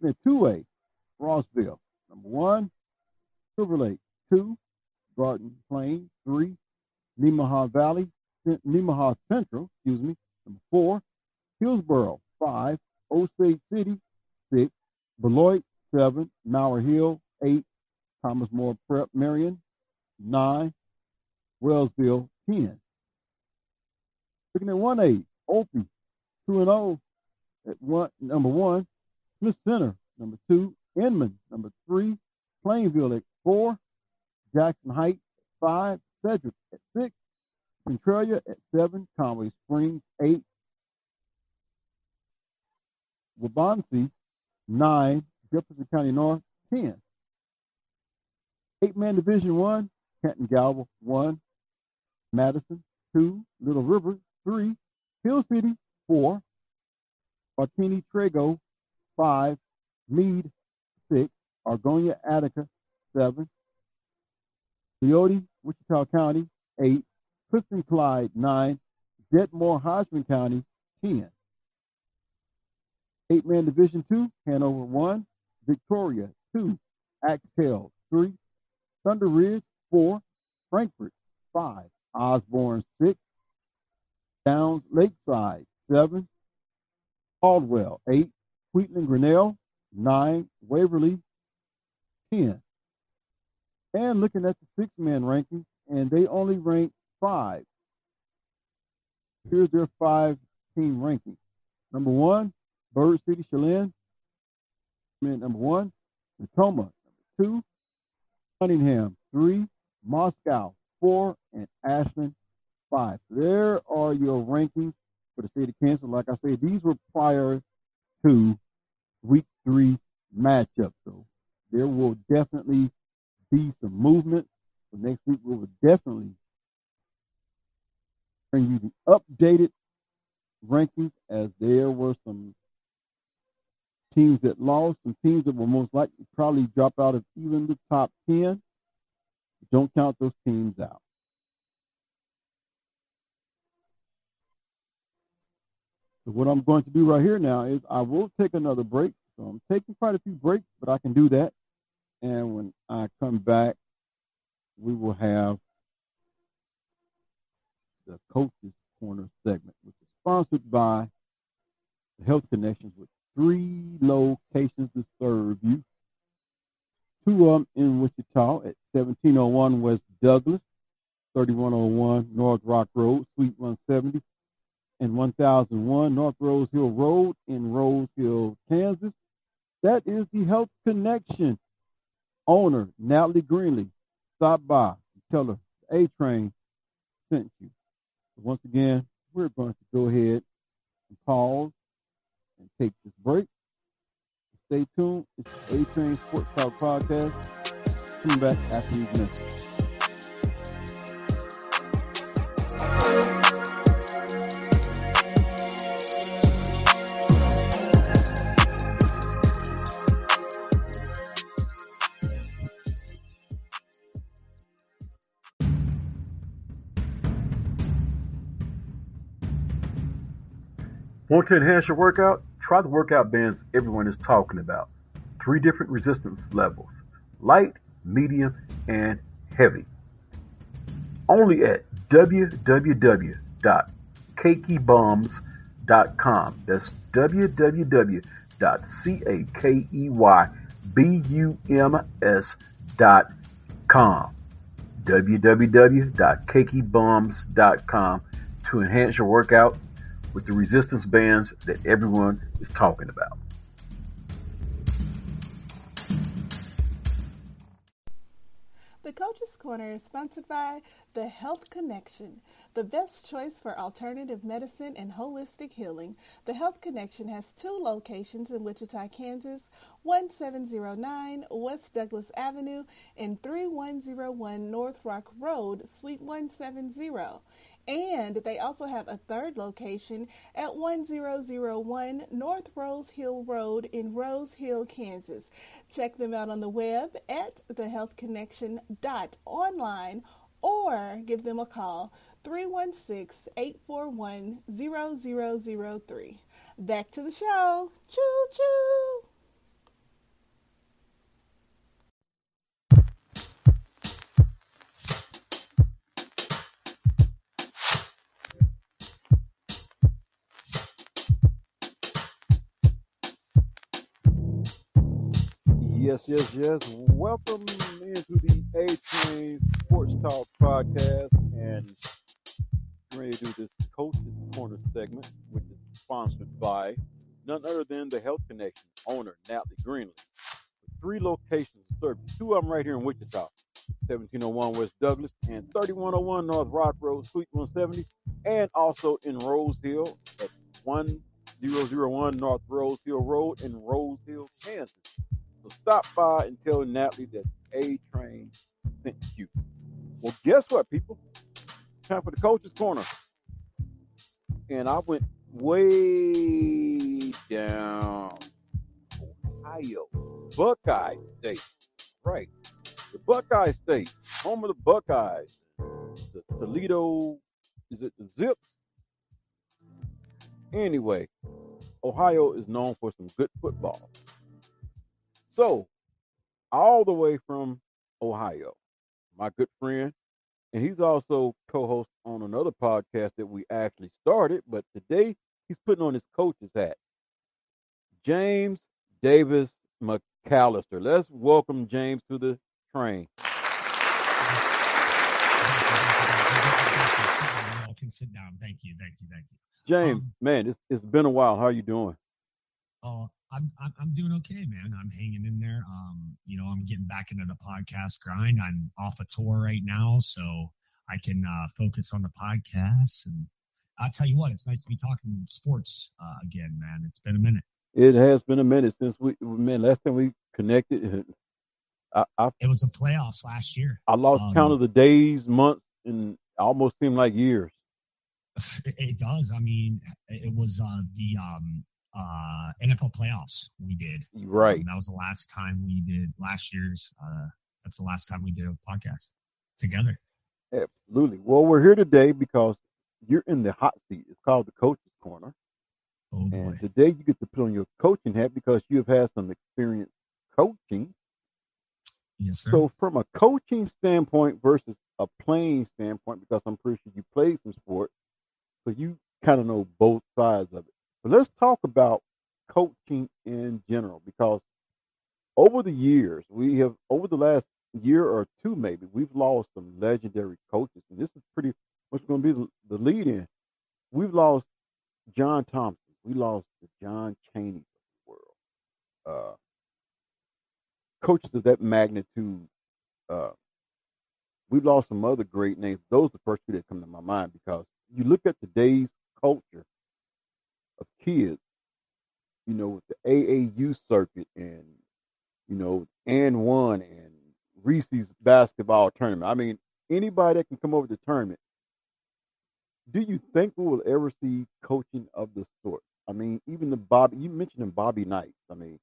Then 2A, Rossville, number one. Silver Lake, two. Garden Plain, three. Nemaha Valley, Nemaha Central, excuse me, number four. Hillsboro, five. Osage City, six. Beloit, seven. Maur Hill, eight. Thomas More Prep, Marion, nine. Wellsville, ten. Looking at one A, Olpe, two and zero at one number one. Smith Center, number two. Inman, number three. Plainville at four. Jackson Heights at five. Cedric at six. Centralia at seven. Conway Springs, eight. Wabaunsee, nine. Jefferson County North, ten. Eight-man Division One, Canton Galva, one. Madison, two. Little River, three. Hill City, four. Martini Trego, five. Meade, six. Argonia Attica, seven. Leoti, Wichita County, eight. Clifton Clyde, nine. Jetmore, Hodgman County, ten. Eight-man Division Two, Hanover, one. Victoria, two. Axtell, three. Thunder Ridge, four. Frankfort, five. Osborne, six. Downs Lakeside, seven. Caldwell, eight. Wheatland Grinnell, nine. Waverly, ten. And looking at the six-man ranking, and they only rank five. Here's their five-team ranking. Number one, Bird City Cheylin. Number one, Natoma. Number two, Cunningham. Three, Moscow. Four, and Ashland. Five. There are your rankings for the state of Kansas. Like I said, these were prior to week three matchup. So there will definitely be some movement. So next week we will definitely bring you the updated rankings as there were some teams that lost, and teams that will most likely probably drop out of even the top 10. Don't count those teams out. So what I'm going to do right here now is I will take another break. So I'm taking quite a few breaks, but I can do that. And when I come back, we will have the Coaches Corner segment, which is sponsored by Health Connections with three locations to serve you. Two of them in Wichita at 1701 West Douglas, 3101 North Rock Road, Suite 170, and 1001 North Rose Hill Road in Rose Hill, Kansas. That is the Health Connection owner, Natalie Greenley, Stop by and tell her A Train sent you. once again, we're going to go ahead and pause and take this break. Stay tuned. It's A Train Sports Talk Podcast. Come back after these messages. Want to enhance your workout? Try the workout bands everyone is talking about. Three different resistance levels light, medium, and heavy. Only at www.cakeybums.com. That's www.cakeybums.com. www.cakeybums.com to enhance your workout with the resistance bands that everyone is talking about. The Coach's Corner is sponsored by The Health Connection, the best choice for alternative medicine and holistic healing. The Health Connection has two locations in Wichita, Kansas 1709 West Douglas Avenue and 3101 North Rock Road, Suite 170. And they also have a third location at 1001 North Rose Hill Road in Rose Hill, Kansas. Check them out on the web at thehealthconnection.online or give them a call 316 841 0003. Back to the show. Choo choo. Yes, yes, yes. Welcome into the A Train Sports Talk podcast and we're ready to do this Coach's Corner segment, which is sponsored by none other than the Health Connection owner, Natalie Greenlee. Three locations of two of them right here in Wichita, 1701 West Douglas and 3101 North Rock Road, Suite 170, and also in Rose Hill at 1001 North Rose Hill Road in Rose Hill, Kansas. So stop by and tell Natalie that A Train sent you. Well, guess what, people? Time for the coach's corner. And I went way down Ohio, Buckeye State. Right. The Buckeye State, home of the Buckeyes. The Toledo, is it the Zips? Anyway, Ohio is known for some good football. So, all the way from Ohio, my good friend, and he's also co-host on another podcast that we actually started, but today he's putting on his coach's hat. James Davis McAllister. Let's welcome James to the train. Can sit down. Thank you, thank you, thank you. James, Um, man, it's, it's been a while. How are you doing? Oh, I'm, I'm I'm doing okay, man. I'm hanging in there. Um, you know, I'm getting back into the podcast grind. I'm off a tour right now, so I can uh, focus on the podcast. And I'll tell you what, it's nice to be talking sports uh, again, man. It's been a minute. It has been a minute since we, man, last time we connected. I, I, It was the playoffs last year. I lost Um, count of the days, months, and almost seemed like years. It, it does. I mean, it was uh, the um, uh, NFL playoffs we did. Right. Um, that was the last time we did last year's. Uh, that's the last time we did a podcast together. Absolutely. Well, we're here today because you're in the hot seat. It's called the Coach's Corner. Oh. And today you get to put on your coaching hat because you've had some experience coaching. Yes, sir. So, from a coaching standpoint versus a playing standpoint, because I'm pretty sure you played some sport, so you kind of know both sides of it. But let's talk about coaching in general, because over the years, we have, over the last year or two, maybe, we've lost some legendary coaches. And this is pretty much going to be the, lead in. We've lost John Thompson. We lost the John Chaney of the world. Uh, coaches of that magnitude. Uh, we've lost some other great names. Those are the first two that come to my mind because you look at today's culture of kids, you know, with the AAU circuit and, you know, and one and Reese's basketball tournament. I mean, anybody that can come over to the tournament. Do you think we will ever see coaching of the sort? I mean, even the Bobby, you mentioned him, Bobby Knight. I mean,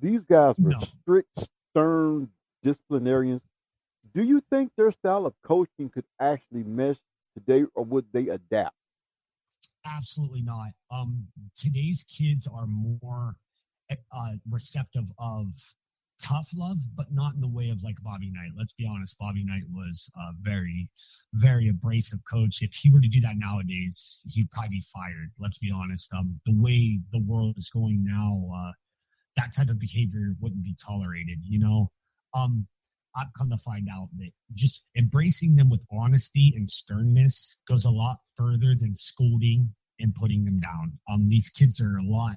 these guys were No. strict, stern disciplinarians. Do you think their style of coaching could actually mesh today, or would they adapt? Absolutely not. Um, today's kids are more uh, receptive of tough love, but not in the way of like Bobby Knight. Let's be honest. Bobby Knight was a very, very abrasive coach. If he were to do that nowadays, he'd probably be fired. Let's be honest. Um, the way the world is going now, uh, that type of behavior wouldn't be tolerated. You know, um, I've come to find out that just embracing them with honesty and sternness goes a lot further than scolding and putting them down. Um, these kids are a lot.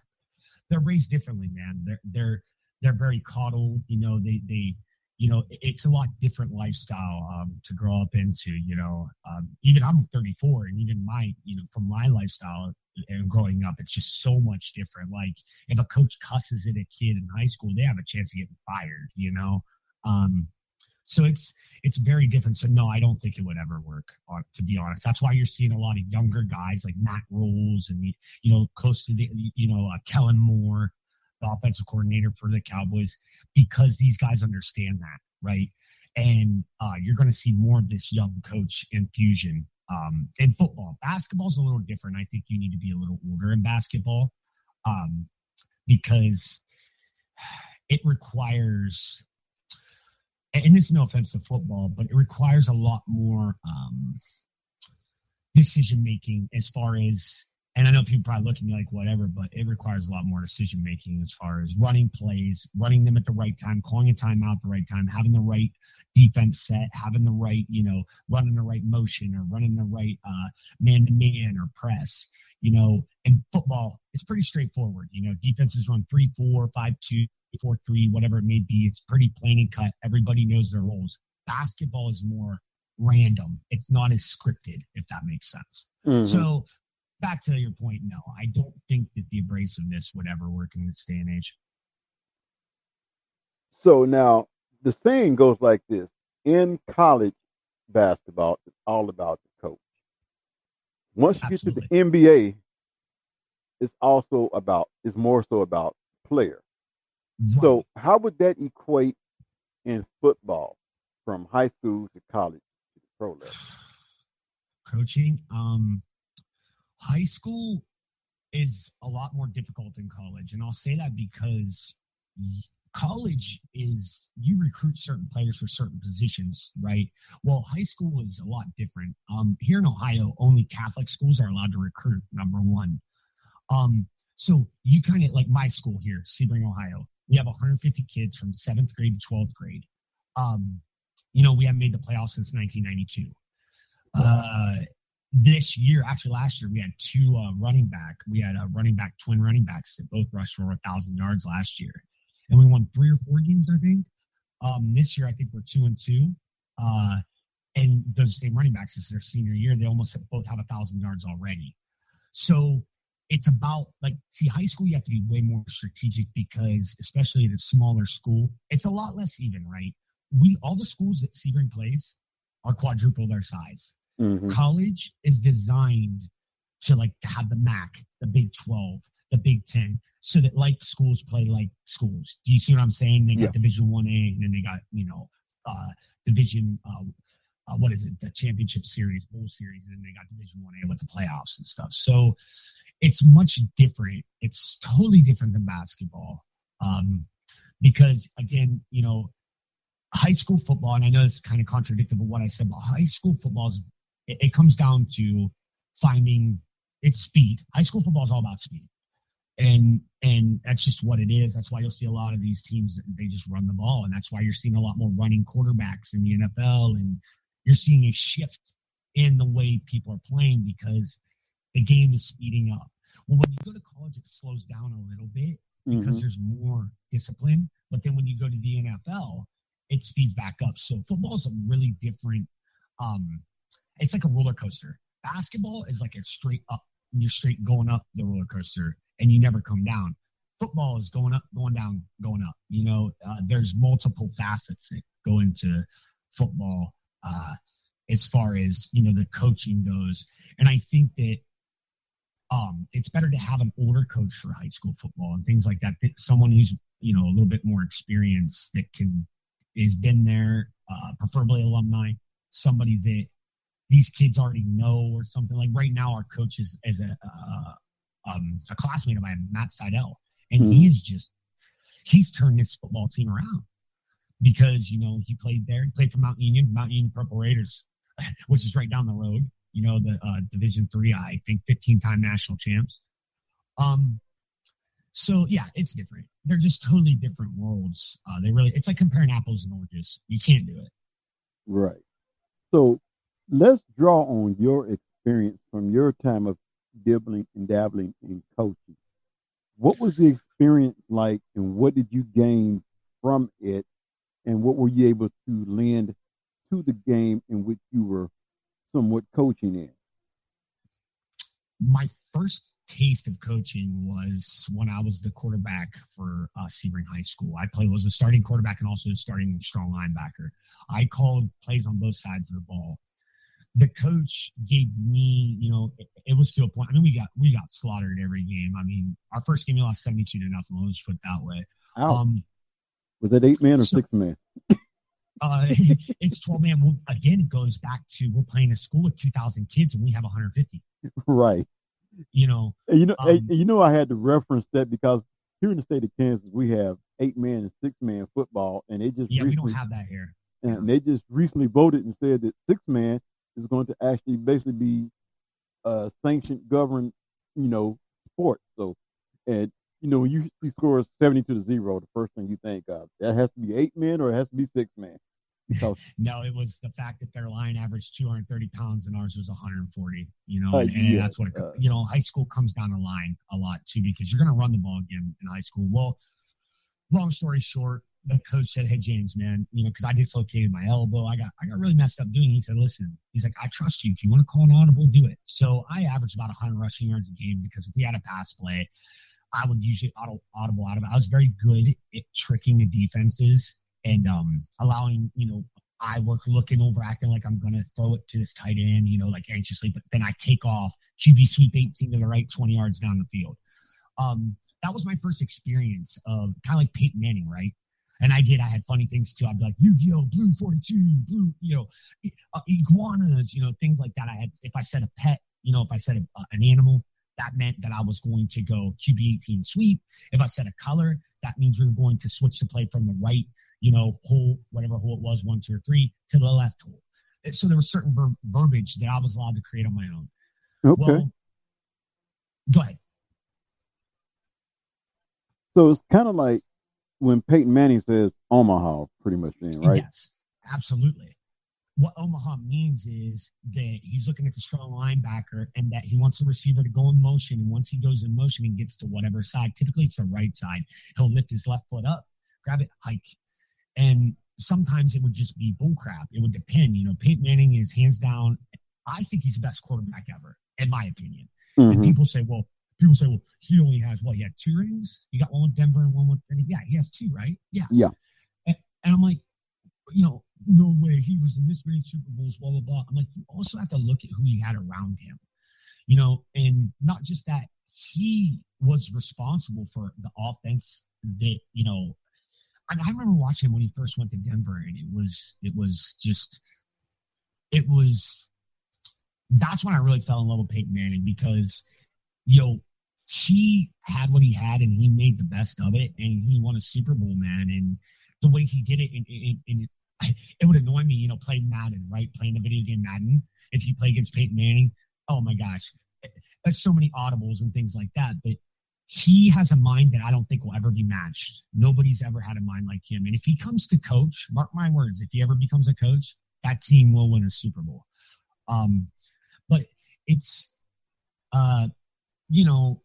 They're raised differently, man. They're they're they're very coddled. You know, they they you know it's a lot different lifestyle um, to grow up into. You know, um, even I'm 34, and even my you know from my lifestyle and growing up, it's just so much different. Like if a coach cusses at a kid in high school, they have a chance of getting fired. You know. Um, so it's it's very different. So no, I don't think it would ever work. uh, To be honest, that's why you're seeing a lot of younger guys like Matt Rolls and you know close to the you know uh, Kellen Moore, the offensive coordinator for the Cowboys, because these guys understand that, right? And uh, you're going to see more of this young coach infusion um, in football. Basketball's a little different. I think you need to be a little older in basketball um, because it requires and it's no offense to football, but it requires a lot more um, decision making as far as, and I know people probably look at me like whatever, but it requires a lot more decision making as far as running plays, running them at the right time, calling a timeout at the right time, having the right defense set, having the right, you know, running the right motion or running the right man to man or press. You know, in football, it's pretty straightforward. You know, defenses run three, four, five, two, four, three, whatever it may be. It's pretty plain and cut. Everybody knows their roles. Basketball is more random. It's not as scripted, if that makes sense. Mhm. So back to your point, no, I don't think that the abrasiveness would ever work in this day and age. So now the saying goes like this: in college basketball, it's all about the coach. Once you get to the NBA, it's also about it's more so about player. So how would that equate in football from high school to college to the pro level? coaching. Um, high school is a lot more difficult than college, and I'll say that because college is you recruit certain players for certain positions, right? Well, high school is a lot different. Um, here in Ohio, only Catholic schools are allowed to recruit. Number one. Um, so you kind of like my school here, Sebring, Ohio. We have 150 kids from seventh grade to 12th grade. Um, you know, we haven't made the playoffs since 1992. Uh, this year, actually last year, we had two uh, running back. We had a running back, twin running backs that both rushed for a thousand yards last year, and we won three or four games, I think. Um, this year, I think we're two and two. Uh, and those same running backs is their senior year. They almost both have a thousand yards already. So it's about like see high school you have to be way more strategic because especially at a smaller school it's a lot less even right we all the schools that sebring plays are quadruple their size Mhm. College is designed to like to have the MAC, the Big 12, the Big 10, so that like schools play like schools. Do you see what I'm saying? They got Yeah. Division 1A and then they got, you know, uh Division uh, uh what is it? The championship series, bowl series, and then they got Division 1A with the playoffs and stuff. So it's much different. It's totally different than basketball. Um because again, you know, high school football, and I know it's kind of contradictory with what I said, but high school football is it, it comes down to finding its speed. High school football is all about speed. And and that's just what it is. That's why you'll see a lot of these teams they just run the ball, and that's why you're seeing a lot more running quarterbacks in the NFL, and you're seeing a shift in the way people are playing because the game is speeding up. Well, when you go to college, it slows down a little bit because Mhm. there's more discipline. But then when you go to the NFL, it speeds back up. So football is a really different. Um, it's like a roller coaster. Basketball is like a straight up. You're straight going up the roller coaster, and you never come down. Football is going up, going down, going up. You know, uh, there's multiple facets that go into football uh, as far as you know the coaching goes, and I think that um, it's better to have an older coach for high school football and things like that. that someone who's you know a little bit more experienced that can has been there, uh, preferably alumni, somebody that these kids already know or something. Like right now, our coach is, is a uh, um, a classmate of mine, Matt Seidel, and he Mhm. is just he's turned this football team around because you know he played there, he played for Mount Union, Mount Union Purple Raiders, which is right down the road. You know the uh, Division Three, I think, 15 time national champs. Um, so yeah, it's different. They're just totally different worlds. Uh, they really, it's like comparing apples and oranges. You can't do it. Right. So let's draw on your experience from your time of dibbling and dabbling in coaching. What was the experience like and what did you gain from it? And what were you able to lend to the game in which you were somewhat coaching in? My first taste of coaching was when I was the quarterback for uh, Sebring High School. I played was a starting quarterback and also a starting strong linebacker. I called plays on both sides of the ball. The coach gave me, you know, it, it was to a point. I mean, we got we got slaughtered every game. I mean, our first game we lost seventy two to nothing. Let's put that way. Ouch. Um, was that eight man or so- six man? uh, it's 12 man. Well, again, it goes back to we're playing a school with 2,000 kids and we have 150. right. You know, And you know, Um, you know, I had to reference that because here in the state of Kansas, we have eight man and six man football, and they just yeah, we don't have that here. and they just recently voted and said that six man is going to actually basically be uh sanctioned governed you know sport so and you know when you see scores 72 to 0 the first thing you think of that has to be eight men or it has to be six men because No, it was the fact that their line averaged 230 pounds and ours was 140. You know, Uh, and, and yeah, that's what it, uh, you know. High school comes down the line a lot too because you're going to run the ball again in high school. Well, long story short, the coach said, "Hey James, man, you know, because I dislocated my elbow, I got I got really messed up doing." it. He said, "Listen, he's like, I trust you. If you want to call an audible, do it." So I averaged about 100 rushing yards a game because if we had a pass play, I would usually auto, audible out of it. I was very good at tricking the defenses and um, allowing, you know, I work looking over, acting like I'm to throw it to this tight end, you know, like anxiously, but then I take off, QB sweep 18 to the right, 20 yards down the field. Um, that was my first experience of kind of like Peyton Manning, right? And I did. I had funny things too. I'd be like, Yu-Gi-Oh, Blue 42, Blue, you know, uh, iguanas, you know, things like that. I had, if I said a pet, you know, if I said a, an animal, that meant that I was going to go QB 18 sweep. If I said a color, that means we were going to switch the play from the right, you know, hole, whatever hole it was, one, two, or three, to the left hole. So there was certain ver- verbiage that I was allowed to create on my own. okay Well, go ahead. so it's kind of like when Peyton Manning says Omaha pretty much then right Yes, absolutely. What Omaha means is that he's looking at the strong linebacker and that he wants the receiver to go in motion. And once he goes in motion and gets to whatever side, typically it's the right side, he'll lift his left foot up, grab it, hike. And sometimes it would just be bullcrap. It would depend. You know, Peyton Manning is hands down. I think he's the best quarterback ever, in my opinion. And Mhm. people say, well, people say, well, he only has what? He had two rings. He got one with Denver and one with, and yeah, he has two, right? Yeah. Yeah. And, and I'm like, you know, no way he was in this many Super Bowls, blah blah blah. I'm like, you also have to look at who he had around him, you know, and not just that he was responsible for the offense that you know. I, I remember watching him when he first went to Denver, and it was it was just it was that's when I really fell in love with Peyton Manning because you know he had what he had and he made the best of it and he won a Super Bowl, man. And the way he did it, and, and, and it would annoy me, you know, playing Madden, right? Playing the video game Madden. If you play against Peyton Manning, oh my gosh, there's so many audibles and things like that. But he has a mind that I don't think will ever be matched. Nobody's ever had a mind like him. And if he comes to coach, mark my words, if he ever becomes a coach, that team will win a Super Bowl. Um, but it's, uh, you know,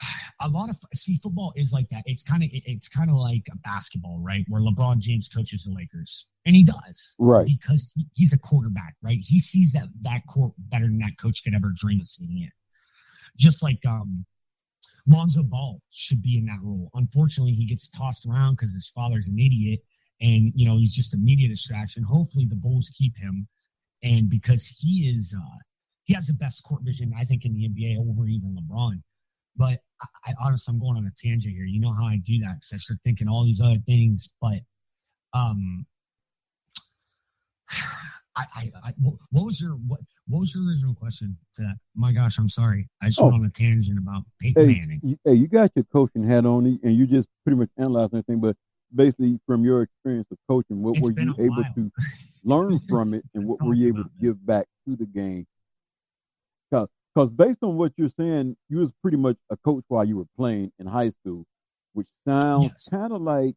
a lot of see football is like that. It's kind of it's kind of like basketball, right? Where LeBron James coaches the Lakers, and he does, right? Because he's a quarterback, right? He sees that that court better than that coach could ever dream of seeing it. Just like um, Lonzo Ball should be in that role. Unfortunately, he gets tossed around because his father's an idiot, and you know he's just a media distraction. Hopefully, the Bulls keep him, and because he is, uh, he has the best court vision I think in the NBA over even LeBron. But I, I honestly, I'm going on a tangent here. You know how I do that because I start thinking all these other things. But um, I, I, I, what was your what what was your original question to that? My gosh, I'm sorry. I just oh. went on a tangent about Peyton hey, Manning. You, hey, you got your coaching hat on, and you just pretty much analyzed everything. But basically, from your experience of coaching, what it's were you able while. to learn from it, and what were you able to give back to the game? Because because based on what you're saying, you was pretty much a coach while you were playing in high school, which sounds yes. kind of like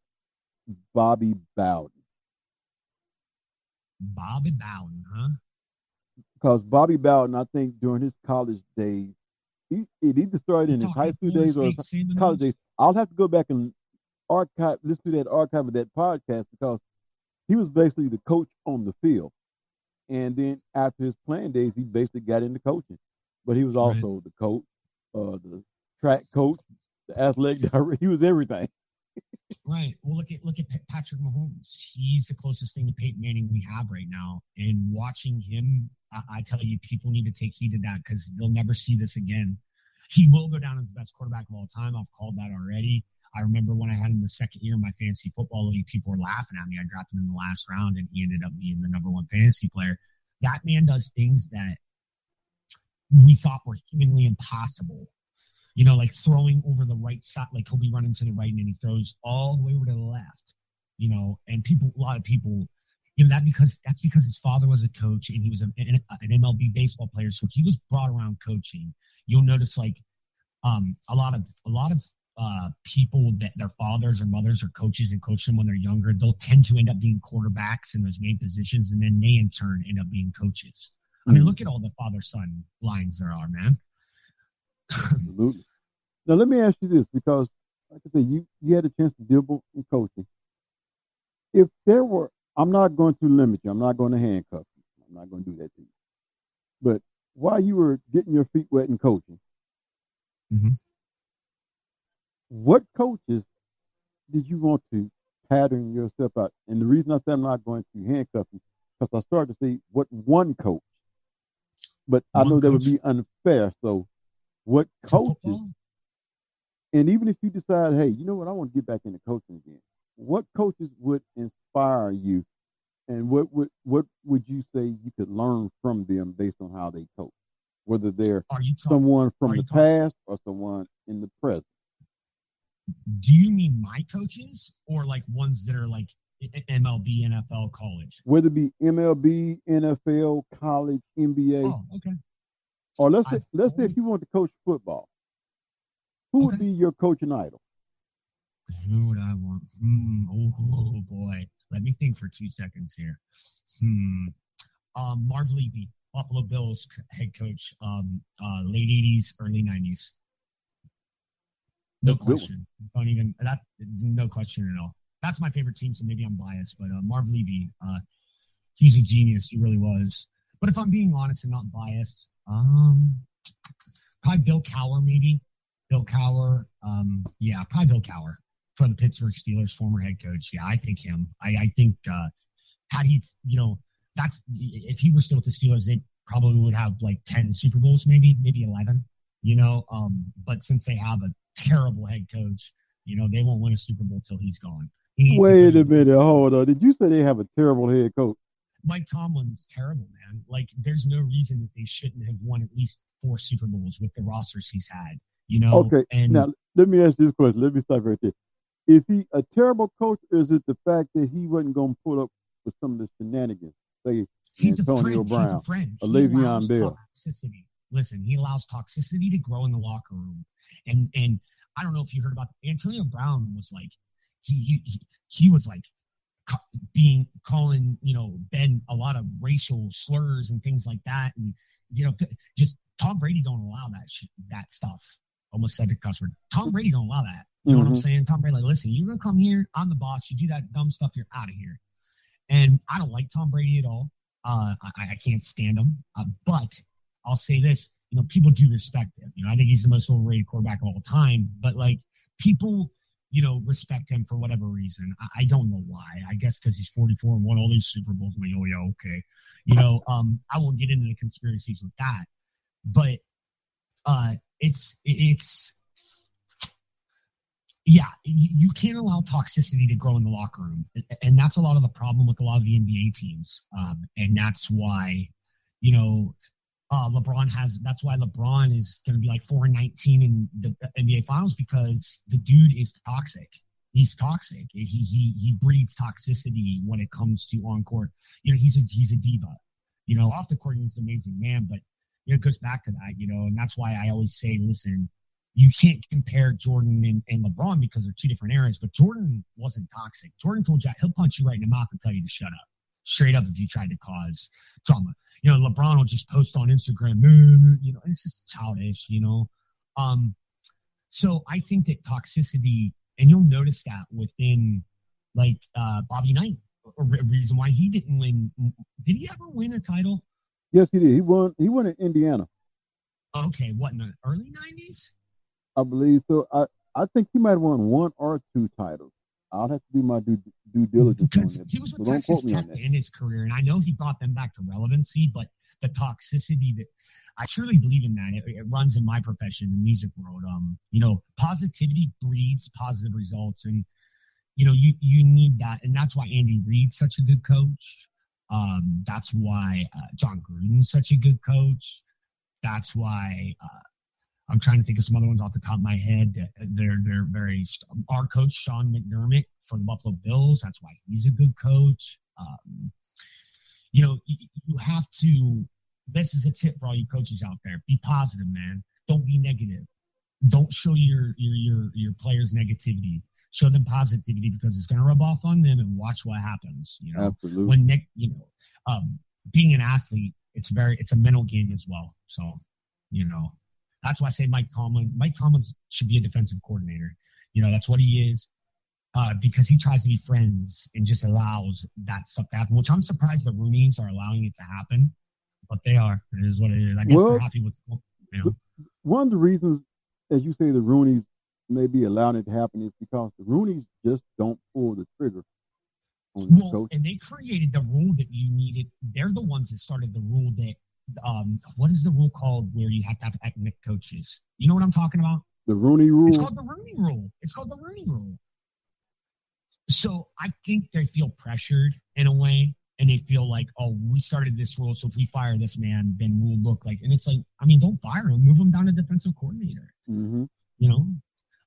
Bobby Bowden. Bobby Bowden, huh? Because Bobby Bowden, I think during his college days, he, it either started in his high school days or college days. I'll have to go back and archive, listen to that archive of that podcast because he was basically the coach on the field. And then after his playing days, he basically got into coaching but he was also right. the coach, uh, the track coach, the athletic director. He was everything. right. Well, look at look at Patrick Mahomes. He's the closest thing to Peyton Manning we have right now. And watching him, I, I tell you, people need to take heed of that because they'll never see this again. He will go down as the best quarterback of all time. I've called that already. I remember when I had him the second year in my fantasy football league, people were laughing at me. I drafted him in the last round, and he ended up being the number one fantasy player. That man does things that we thought were humanly impossible. You know, like throwing over the right side, like he'll be running to the right and then he throws all the way over to the left. You know, and people, a lot of people, you know, that because that's because his father was a coach and he was an, an MLB baseball player, so he was brought around coaching. You'll notice like um, a lot of a lot of uh, people that their fathers or mothers or coaches and coach them when they're younger, they'll tend to end up being quarterbacks in those main positions, and then they in turn end up being coaches. I mean, look at all the father son lines there are, man. Absolutely. Now let me ask you this, because like I said, you you had a chance to dibble in coaching. If there were, I'm not going to limit you. I'm not going to handcuff you. I'm not going to do that to you. But while you were getting your feet wet in coaching, mm-hmm. What coaches did you want to pattern yourself out? And the reason I said I'm not going to handcuff you, because I started to see what one coach but I know that would be unfair. So, what coaches? And even if you decide, hey, you know what, I want to get back into coaching again. What coaches would inspire you, and what would what would you say you could learn from them based on how they coach? Whether they're someone from the past or someone in the present. Do you mean my coaches or like ones that are like MLB, NFL, college. Whether it be MLB, NFL, college, NBA. Oh, okay. Or let's say, let's say if you want to coach football, who okay. would be your coaching idol? Who would I want? Hmm. Oh, oh, boy. Let me think for two seconds here. Hmm. Um, Marv Levy, Buffalo Bills head coach, um, uh, late 80s, early 90s. No question. Don't even that. No question at all that's my favorite team, so maybe I'm biased. But uh, Marv Levy, uh, he's a genius. He really was. But if I'm being honest and not biased, um, probably Bill Cowher, maybe. Bill Cowher. Um, yeah, probably Bill Cowher. for the Pittsburgh Steelers, former head coach. Yeah, I think him. I, I think uh, had he, you know, that's if he were still with the Steelers, they probably would have like ten Super Bowls, maybe, maybe eleven. You know, um, but since they have a terrible head coach, you know, they won't win a Super Bowl till he's gone. He Wait a minute, hold on. Did you say they have a terrible head coach? Mike Tomlin's terrible, man. Like, there's no reason that they shouldn't have won at least four Super Bowls with the rosters he's had. You know. Okay. And now let me ask you this question. Let me stop right there. Is he a terrible coach, or is it the fact that he wasn't going to put up with some of the shenanigans? Say he's Antonio a friend. Brown, He's a friend. a Le'Veon Bell. Toxicity. Listen, he allows toxicity to grow in the locker room, and and I don't know if you heard about Antonio Brown was like he he he, he was like being calling you know Ben a lot of racial slurs and things like that, and you know just Tom Brady don't allow that sh- that stuff. Almost said the cuss word. Tom Brady don't allow that. You know what I'm Mhm. saying? Tom Brady like, listen, you're gonna come here. I'm the boss. You do that dumb stuff, you're out of here. And I don't like Tom Brady at all. Uh, I, I can't stand him. Uh, but I'll say this, you know, people do respect him. You know, I think he's the most overrated quarterback of all time. But like people, you know, respect him for whatever reason. I, I don't know why. I guess because he's 44 and won all these Super Bowls. I'm like, oh yeah, okay. You know, um, I won't get into the conspiracies with that. But uh, it's it's yeah, you, can't allow toxicity to grow in the locker room, and that's a lot of the problem with a lot of the NBA teams, um, and that's why, you know, uh, LeBron has. That's why LeBron is going to be like four and nineteen in the NBA Finals because the dude is toxic. He's toxic. He he he breeds toxicity when it comes to on court. You know, he's a he's a diva. You know, off the court he's an amazing man, but you know, it goes back to that. You know, and that's why I always say, listen, you can't compare Jordan and, and LeBron because they're two different eras. But Jordan wasn't toxic. Jordan told you he'll punch you right in the mouth and tell you to shut up, straight up if you tried to cause drama. You know, LeBron will just post on Instagram, you know, it's just childish. You know, um, so I think that toxicity, and you'll notice that within like uh, Bobby Knight, a re- reason why he didn't win. Did he ever win a title? Yes, he did. He won. He won in Indiana, Okay, what in the early nineties? I believe. So I, I think he might have won one or two titles. I'll have to do my due due diligence on because that. he was with don't Texas on Tech in his career, and I know he brought them back to relevancy, but the toxicity that I truly believe in that it, it runs in my profession, the music world. Um, you know, positivity breeds positive results, and you know, you you need that, and that's why Andy Reid's such a good coach. Um, that's why uh, Jon Gruden's such a good coach. That's why uh, I'm trying to think of some other ones off the top of my head. They're they're very our coach Sean McDermott for the Buffalo Bills. That's why he's a good coach. Um, you know, you, you have to. This is a tip for all you coaches out there: be positive, man. Don't be negative. Don't show your your your your players negativity. Show them positivity because it's going to rub off on them, and watch what happens. You know, Absolutely. when Nick, you know, um, being an athlete, it's very it's a mental game as well. So, you know, that's why I say Mike Tomlin. Mike Tomlin should be a defensive coordinator. You know, that's what he is. Uh, because he tries to be friends and just allows that stuff to happen, which I'm surprised the Rooneys are allowing it to happen, but they are. It is what it is. I guess Well, they're happy with, you know. One of the reasons, as you say, the Rooneys may be allowing it to happen is because the Rooneys just don't pull the trigger Well, and they created the rule that you needed. They're the ones that started the rule that, um, what is the rule called where you have to have ethnic coaches? You know what I'm talking about? The Rooney rule. It's called the Rooney Rule. It's called the Rooney Rule. So I think they feel pressured in a way, and they feel like, oh, we started this rule, so if we fire this man, then we'll look like. And it's like, I mean, don't fire him, move him down to defensive coordinator. hmm You know,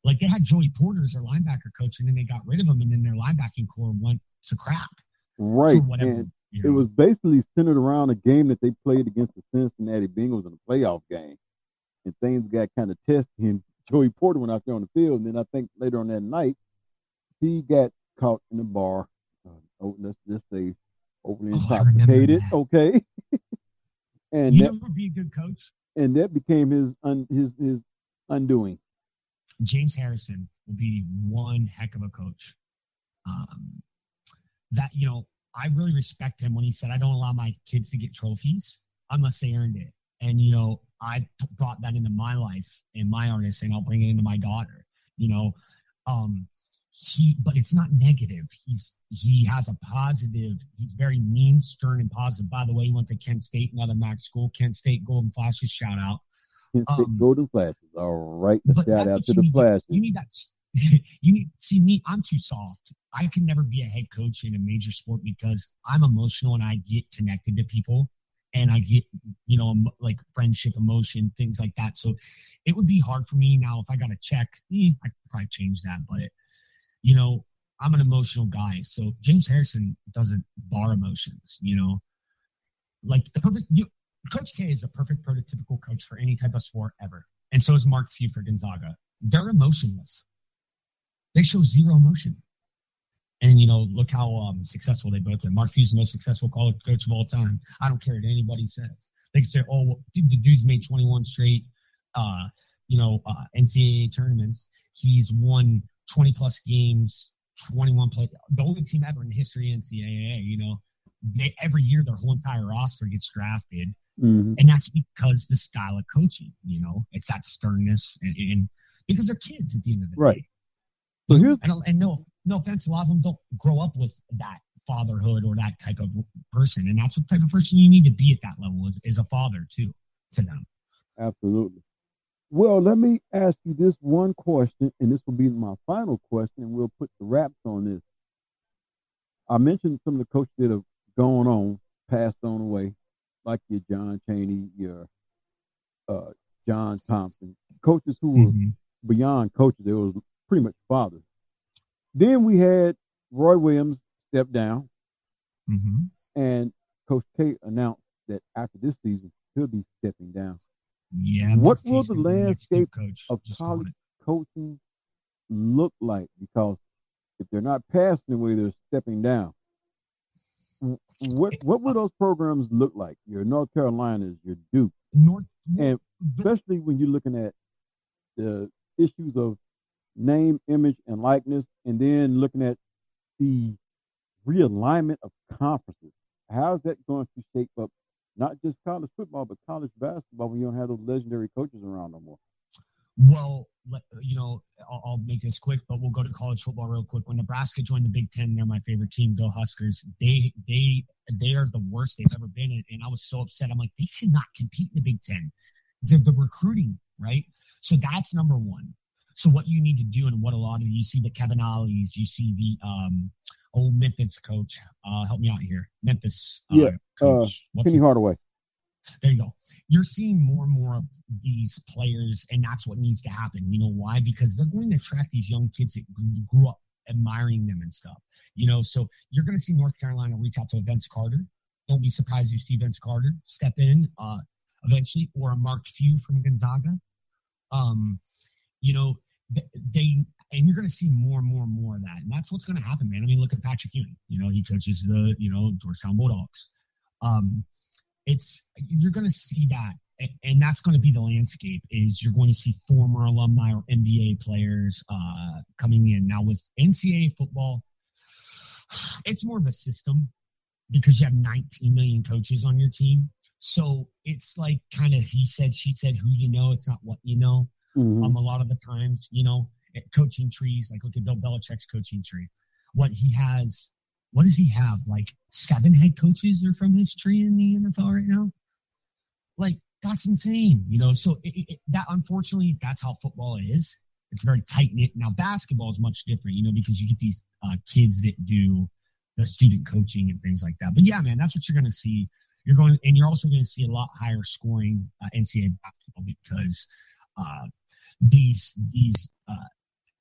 like they had Joey Porter as their linebacker coach, and then they got rid of him, and then their linebacking core went to crap. Right. And you it was basically centered around a game that they played against the Cincinnati Bengals in a playoff game. And things got kind of testy, and Joey Porter went out there on the field. And then I think later on that night, he got caught in the bar. Uh, oh, let's just say overly Oh, intoxicated. Okay. and You that know who be a good coach? and that became his un, his his undoing. James Harrison will be one heck of a coach. Um, that you know, I really respect him when he said, "I don't allow my kids to get trophies unless they earned it." And you know, I t- brought that into my life and my artist, and I'll bring it into my daughter. You know, um, he but it's not negative he's he has a positive he's very mean stern and positive by the way he went to kent state another mac school kent state golden flashes shout out Kent State Um, Golden Flashes. All right. Shout out to the. Flashes. You need that. You need see me. I'm too soft. I can never be a head coach in a major sport because I'm emotional and I get connected to people and I get you know like friendship, emotion, things like that. So it would be hard for me now if I got a check. Eh, I could probably change that, but you know I'm an emotional guy. So James Harrison doesn't bar emotions. You know, like the perfect. You, Coach K is a perfect prototypical coach for any type of sport ever. And so is Mark Few for Gonzaga. They're emotionless. They show zero emotion. And you know, look how um, successful they both are. Mark Few's the most successful college coach of all time. I don't care what anybody says. They can say, "Oh, well, dude, the dude's made 21 straight, uh, you know, uh, NCAA tournaments. He's won 20 plus games, 21 play. The only team ever in the history of NCAA. You know, they every year their whole entire roster gets drafted. Mhm. And that's because the style of coaching, you know, it's that sternness and, and because they're kids at the end of the Right. day. So here's And, and no, no offense, a lot of them don't grow up with that fatherhood or that type of person. And that's what type of person you need to be at that level is, is a father too to them. Absolutely. Well, let me ask you this one question, and this will be my final question, and we'll put the wraps on this. I mentioned some of the coaches that have gone on, passed on away, like your John Cheney, your uh, John Thompson, coaches who were Mm-hmm. beyond coaches. They was pretty much fathers. Then we had Roy Williams step down, Mm-hmm. and Coach K announced that after this season he'll be stepping down. Yeah. What will the gonna be the next landscape coach. of college coaching look like? Because if they're not passing away, they're stepping down. What what will those programs look like? Your North Carolinas, your Duke, North, and especially when you're looking at the issues of name, image, and likeness, and then looking at the realignment of conferences. How is that going to shape up not just college football, but college basketball when you don't have those legendary coaches around no more? Well, you know, I'll, I'll make this quick, but we'll go to college football real quick. When Nebraska joined the Big Ten, they're my favorite team. Go Huskers! They they they are the worst they've ever been, and, I was so upset. I'm like, they cannot compete in the Big Ten. The, the recruiting, right? So that's number one. So what you need to do, and what a lot of you see the Kevin Ollies, you see the um old Memphis coach. Uh, help me out here, Memphis. Uh, Yeah, uh, coach. What's Penny Hardaway. there you go. You're seeing more and more of these players, and that's what needs to happen. You know why? Because they're going to attract these young kids that grew up admiring them and stuff. You know, so you're going to see North Carolina reach out to a Vince Carter. Don't be surprised you see Vince Carter step in uh, eventually, or a Mark Few from Gonzaga. Um, you know, they and you're going to see more and more and more of that, and that's what's going to happen, man. I mean, look at Patrick Ewing. You know, he coaches the you know Georgetown Bulldogs. Um, it's you're going to see that and that's going to be the landscape is you're going to see former alumni or nba players uh, coming in now with ncaa football it's more of a system because you have 19 million coaches on your team so it's like kind of he said she said who you know it's not what you know Mhm. um, a lot of the times, you know, coaching trees, like look at Bill Belichick's coaching tree. What he has, what does he have? Like seven head coaches are from his tree in the NFL right now. Like that's insane, you know. So it, it, that unfortunately, that's how football is. It's very tight knit. Now basketball is much different, you know, because you get these uh, kids that do the student coaching and things like that. But yeah, man, that's what you're going to see. You're going, and you're also going to see a lot higher scoring uh, NCAA basketball because uh, these these uh,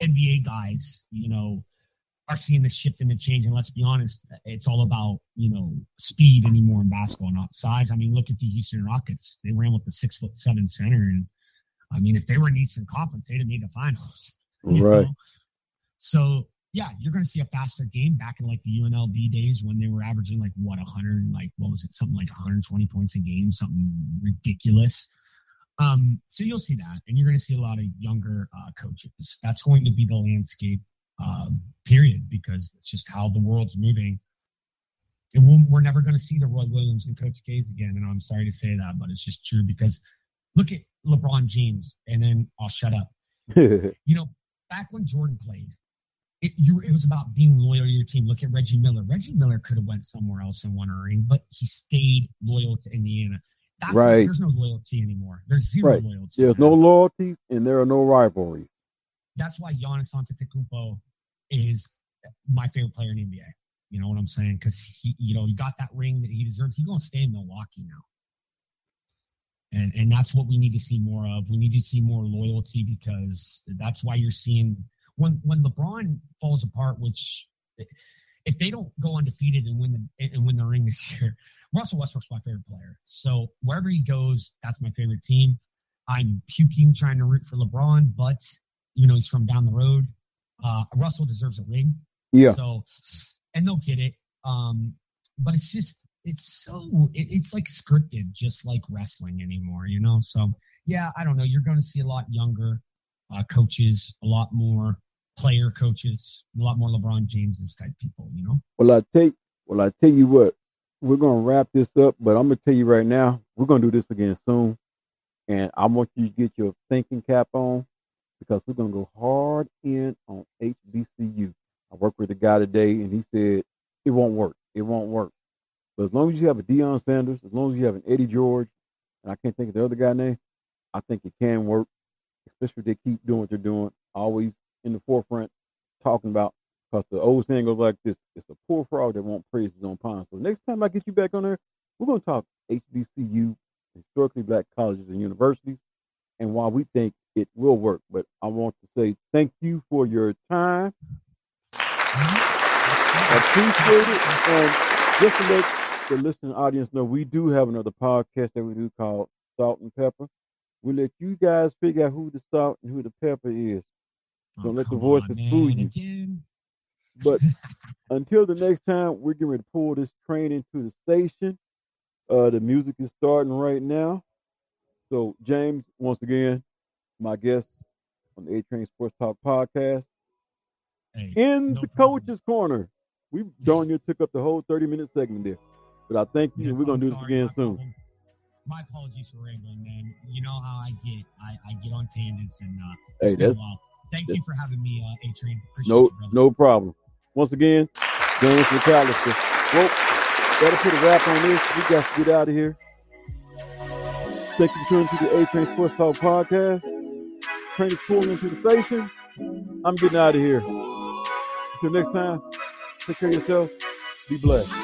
NBA guys, you know, are seeing the shift and the change. And let's be honest, it's all about you know speed anymore in basketball, not size. I mean, look at the Houston Rockets; they ran with the six foot seven center, and I mean, if they were in Eastern Conference, they'd have made the finals. Right. know? So yeah, you're going to see a faster game back in like the UNLV days when they were averaging like what 100, like what was it, something like 120 points a game, something ridiculous. Um, so you'll see that, and you're going to see a lot of younger uh, coaches. That's going to be the landscape, um, period, because it's just how the world's moving. And we'll, we're never going to see the Roy Williams and Coach K's again. And I'm sorry to say that, but it's just true because look at LeBron James, and then I'll shut up. You know, back when Jordan played, it, you, it was about being loyal to your team. Look at Reggie Miller. Reggie Miller could have went somewhere else and won a ring, but he stayed loyal to Indiana. That's Right. there's no loyalty anymore. There's zero Right. loyalty. There's no loyalty and there are no rivalries. That's why Giannis Antetokounmpo is my favorite player in the NBA. You know what I'm saying? Because he, you know, he got that ring that he deserved. He's gonna stay in Milwaukee now. And and that's what we need to see more of. We need to see more loyalty because that's why you're seeing when when LeBron falls apart, which if they don't go undefeated and win the and win the ring this year, Russell Westbrook's my favorite player. So wherever he goes, that's my favorite team. I'm puking trying to root for LeBron, but even though he's from down the road, uh, Russell deserves a ring. Yeah. So, and they'll get it. Um, but it's just, it's so, it, it's like scripted, just like wrestling anymore, you know? So, yeah, I don't know. You're going to see a lot younger uh, coaches, a lot more player coaches, a lot more LeBron Jameses type people, you know? Well, I tell well, I tell you what, we're gonna wrap this up, but I'm gonna tell you right now, we're gonna do this again soon, and I want you to get your thinking cap on because we're gonna go hard in on HBCU. I worked with a guy today, and he said it won't work. It won't work. But as long as you have a Deion Sanders, as long as you have an Eddie George, and I can't think of the other guy name, I think it can work, especially if they keep doing what they're doing, always in the forefront, talking about because the old saying goes like this: "It's a poor frog that won't praise his own pond." So next time I get you back on there, we're going to talk HBCU, historically black colleges and universities, and why we think it will work. But I want to say thank you for your time. Appreciate it. And just to let the listening audience know, we do have another podcast that we do called Salt and Pepper. We let you guys figure out who the salt and who the pepper is. Don't let the Oh, voices on, fool you. Again. But until the next time, we're getting ready to pull this train into the station. Uh, the music is starting right now. So, James, once again, my guest on the A Train Sports Talk podcast. Hey, In no the problem. coach's corner. We darn near took up the whole 30 minute segment there. But I thank you, Yes, we're going to do this again soon. problem. My apologies for rambling, man. You know how I get. I, I get on tangents and uh, Hey, it's been a that's-. Thank you for having me, uh, A Train. Appreciate No, you, no problem. Once again, James McAllister. Well, that'll put a wrap on this. We got to get out of here. Thank you for tuning to the A Train Sports Talk podcast. Train is pulling into the station. I'm getting out of here. Until next time, take care of yourself. Be blessed.